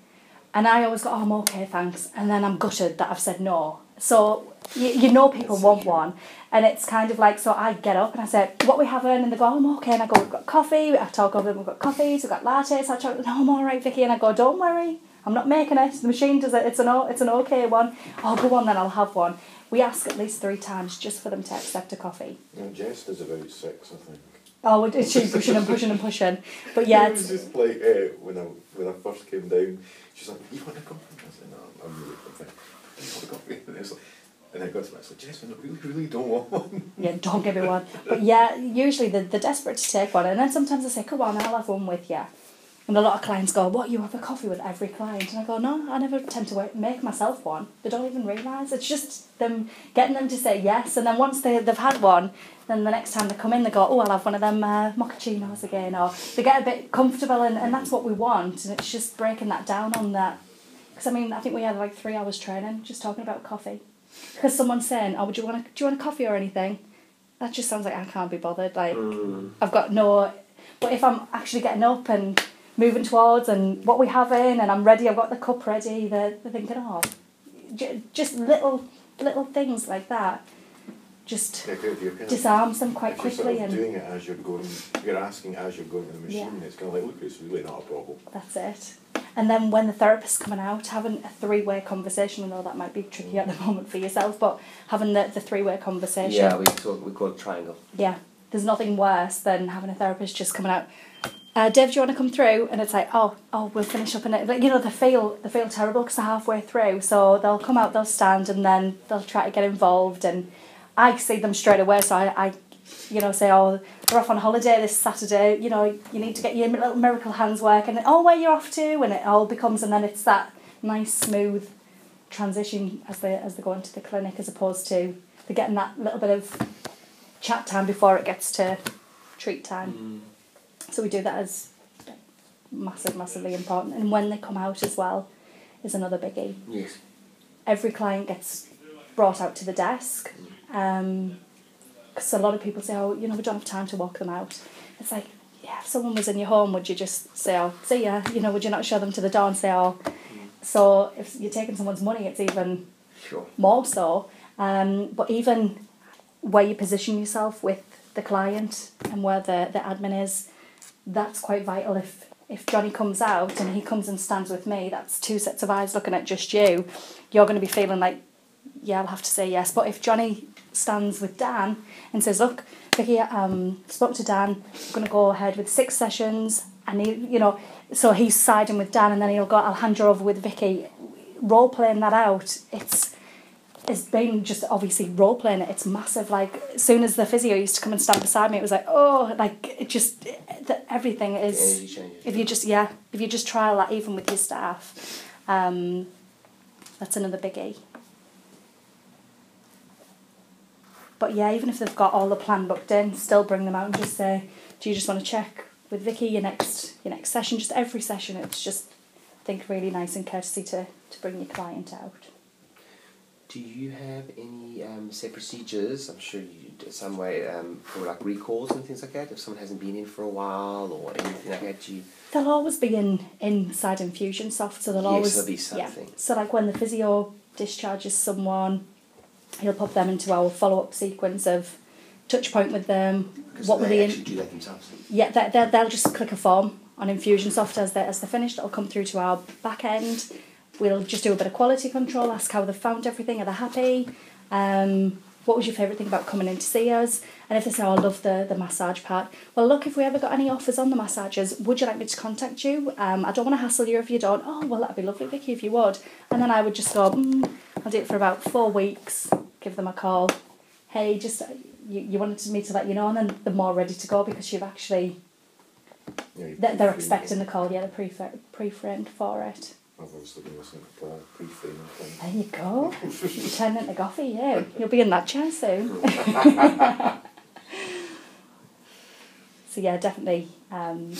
And I always go oh I'm okay thanks. And then I'm gutted that I've said no so you, you know people want one and it's kind of like so I get up and I say what we having and they go oh, I'm okay and I go we've got coffee I talk over them we've got coffees we've got lattes I talk no I'm alright Vicki and I go don't worry I'm not making it. The machine does it. It's an it's an okay one. Oh, go on then. I'll have one. We ask at least three times just for them to accept a coffee. And Jess does about six, I think. Oh, it's she pushing and pushing and pushing. But yeah, it was just like uh, when I when I first came down, she's like, "You want a coffee?" I said, "No, I'm really I'm fine. Do you want coffee?" And it's like, and I got to me, I said, "Jess, I really, really don't want one." yeah, don't give me one. But yeah, usually they're, they're desperate to take one, and then sometimes I say, "Come on, I'll have one with you." And a lot of clients go, "What? You have a coffee with every client?" And I go, "No, I never tend to make myself one. They don't even realise. It's just them getting them to say yes, and then once they they've had one, then the next time they come in, they go, "Oh, I'll have one of them uh, again," or they get a bit comfortable, and, and that's what we want. And it's just breaking that down on that. Because I mean, I think we had like three hours training just talking about coffee. Because someone's saying, "Oh, would you want a, do you want a coffee or anything?" That just sounds like I can't be bothered. Like mm. I've got no. But if I'm actually getting up and moving towards and what we have in and I'm ready, I've got the cup ready. They're, they're thinking, oh, j- just little little things like that. Just Yeah, kind of- disarms them quite if you're quickly sort of and doing it as you're going, you're asking as you're going to the machine. Yeah. It's kind of like, look, it's really not a problem. that's it. And then when the therapist's coming out, having a three way conversation, I know that might be tricky at the moment for yourself, but having the, the three way conversation. Yeah, we talk, we call it triangle. Yeah, there's nothing worse than having a therapist just coming out. Uh, Dave, do you want to come through? And it's like, oh, oh, we'll finish up in it. But you know, they feel they feel terrible because they're halfway through. So they'll come out, they'll stand, and then they'll try to get involved. And I see them straight away. So I, I you know, say, oh, they're off on holiday this Saturday. You know, you need to get your little miracle hands work, and oh, where you're off to, and it all becomes, and then it's that nice, smooth transition as they as they go into the clinic, as opposed to they're getting that little bit of chat time before it gets to treat time. Mm. So we do that as massive, massively important. And when they come out as well, is another biggie. Yes. Every client gets brought out to the desk. Mm. Um, Because a lot of people say, oh, you know, we don't have time to walk them out. It's like, yeah, if someone was in your home, would you just say, oh, see ya? You know, would you not show them to the door and say, oh, so if you're taking someone's money, it's even Sure. more so. Um, but even where you position yourself with the client and where the, the admin is, that's quite vital. If if Johnny comes out and he comes and stands with me, that's two sets of eyes looking at just you. You're going to be feeling like yeah, I'll have to say yes. But if Johnny stands with Dan and says, look, Vicki, um, spoke to Dan, I'm going to go ahead with six sessions, and he, you know, so he's siding with Dan, and then he'll go, I'll hand you over with Vicki. Role playing that out, it's it's been just obviously role playing it. It's massive. Like as soon as the physio used to come and stand beside me, it was like oh, like it just that everything is. changes. If you just yeah, if you just trial that even with your staff, um, that's another biggie. But yeah, even if they've got all the plan booked in, still bring them out and just say, do you just want to check with Vicki your next your next session? Just every session, it's just I think really nice and courtesy to to bring your client out. Do you have any um, say procedures? I'm sure you do some way um, for like recalls and things like that. If someone hasn't been in for a while or anything like that, do you They'll always be in inside Infusionsoft, so they'll Yes, always there'll be yeah. So like when the physio discharges someone, he'll pop them into our follow up sequence of touch point with them. what were they actually in? do that themselves? Yeah, they they they'll just click a form on Infusionsoft as they as they're finished. It'll come through to our back end. We'll just do a bit of quality control, ask how they've found everything. Are they happy? Um, what was your favourite thing about coming in to see us? And if they say, oh, I love the, the massage part, well, look, if we ever got any offers on the massages, would you like me to contact you? Um, I don't want to hassle you if you don't. Oh, well, that'd be lovely, Vicki, if you would. And then I would just go, mm, I'll do it for about four weeks, give them a call. Hey, just, uh, you, you wanted me to let you know, and then they're more ready to go because you've actually, Yeah, they're, they're expecting the call, yeah, they're pre pre-framed for it. I've obviously been listening to Paul pre-frame. There you go. you turn into Goffy, yeah. You'll be in that chair soon. so yeah, definitely. Um,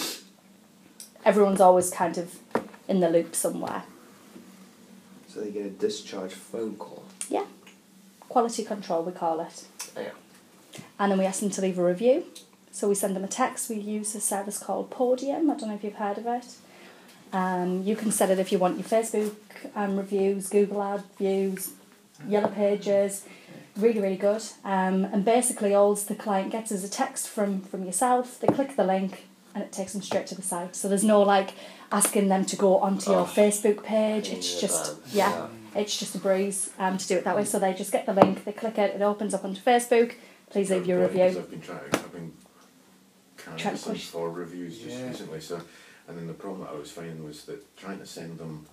everyone's always kind of in the loop somewhere. So they get a discharge phone call. Yeah. Quality control, we call it. Oh, yeah. And then we ask them to leave a review. So we send them a text. We use a service called Podium. I don't know if you've heard of it. Um, you can set it if you want your Facebook um, reviews, Google ad views, Yellow Pages. Really, really good. Um, and basically, all the client gets is a text from, from yourself. They click the link and it takes them straight to the site. So there's no like asking them to go onto your Oh. Facebook page. It's just, um, yeah, it's just a breeze um, to do it that way. So they just get the link, they click it, it opens up onto Facebook. Please leave your Yeah, because review. I've been trying. I've been Trying to canvassing push- for reviews just Yeah. recently. So, and then the problem that I was finding was that trying to send them,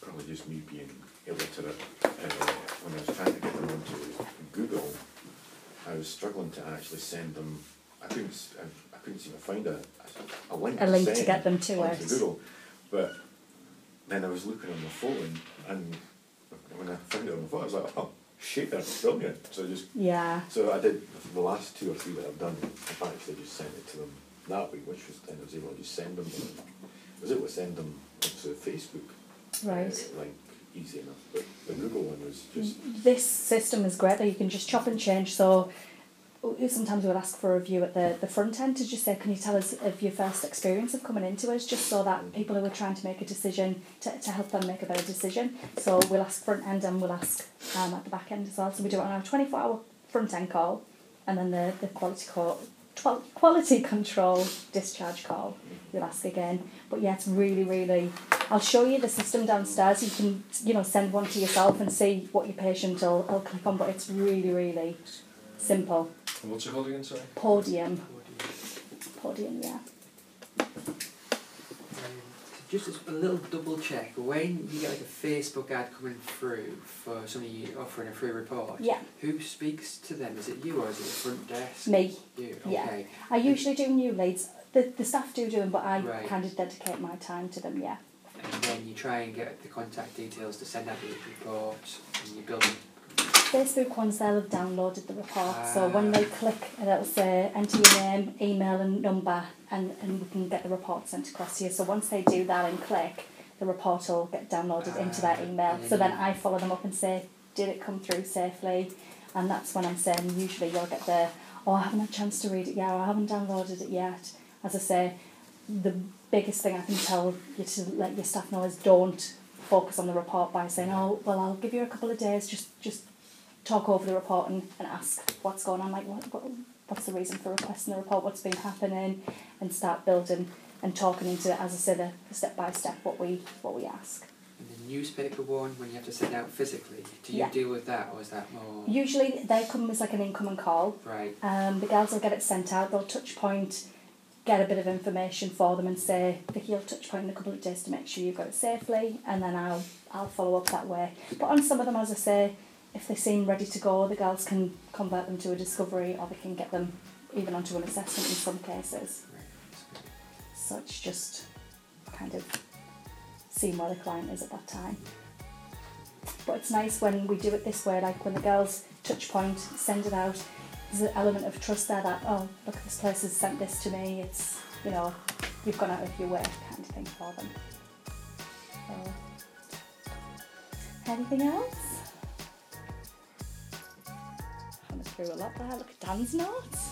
probably just me being illiterate, uh, when I was trying to get them onto Google, I was struggling to actually send them. I couldn't. s- I, I couldn't seem to find a, a, link. A link to send get them to onto it. Google, but then I was looking on the phone, and when I found it on the phone, I was like, oh shit, that's brilliant. So I just Yeah. so I did the last two or three that I've done. I've actually just sent it to them that week, which was then I was able to just send them. Was it was send them to Facebook. Right. Uh, like easy enough, but the Google one was just. This system is great that you can just chop and change. So sometimes we'll ask for a review at the, the front end to just say, can you tell us of your first experience of coming into us, just so that people who are trying to make a decision, to, to help them make a better decision. So we'll ask front end and we'll ask um, at the back end as well. So we do it on our 24 hour front end call and then the, the quality call. Quality control discharge call, you'll ask again. But yeah, it's really, really. I'll show you the system downstairs. You can, you know, send one to yourself and see what your patient will, will click on. But it's really, really simple. And what's it called again, sorry? Podium, podium, yeah. Um, Just a little double check, when you get like a Facebook ad coming through for somebody offering a free report, Yeah, who speaks to them? Is it you or is it the front desk? me. You, Yeah. I usually do new leads. The, the staff do do them, but I Right. kind of dedicate my time to them. Yeah. And then you try and get the contact details to send out the report and you build Facebook ones they'll have downloaded the report, so when Ah. they click, it'll say enter your name, email, and number, and, and we can get the report sent across to you. So once they do that and click, the report will get downloaded into their Ah, email. and So then then I follow them up and say, did it come through safely? And that's when I'm saying usually you'll get the, oh I haven't had a chance to read it yet, or I haven't downloaded it yet. As I say, the biggest thing I can tell you to let your staff know is don't focus on the report by saying, oh well I'll give you a couple of days, just just talk over the report and, and ask what's going on, like what, what what's the reason for requesting the report, what's been happening, and start building and talking into, it as I said, the step by step what we what we ask. And then newspaper one when you have to send out physically? Do you Yeah. deal with that, or is that more Usually they come as like an incoming call. right? Um, the girls will get it sent out. They'll touch point, get a bit of information for them, and say, "Vicki, you'll touch point in a couple of days to make sure you've got it safely." And then I'll I'll follow up that way. But on some of them, as I say, if they seem ready to go, the girls can convert them to a discovery, or they can get them even onto an assessment in some cases. So it's just kind of seeing where the client is at that time. But it's nice when we do it this way, like when the girls touch point, send it out, there's an element of trust there that, oh, look, this place has sent this to me, it's, you know, you've gone out of your way kind of thing for them. So, anything else? I went through a lot there. Look at Dan's notes.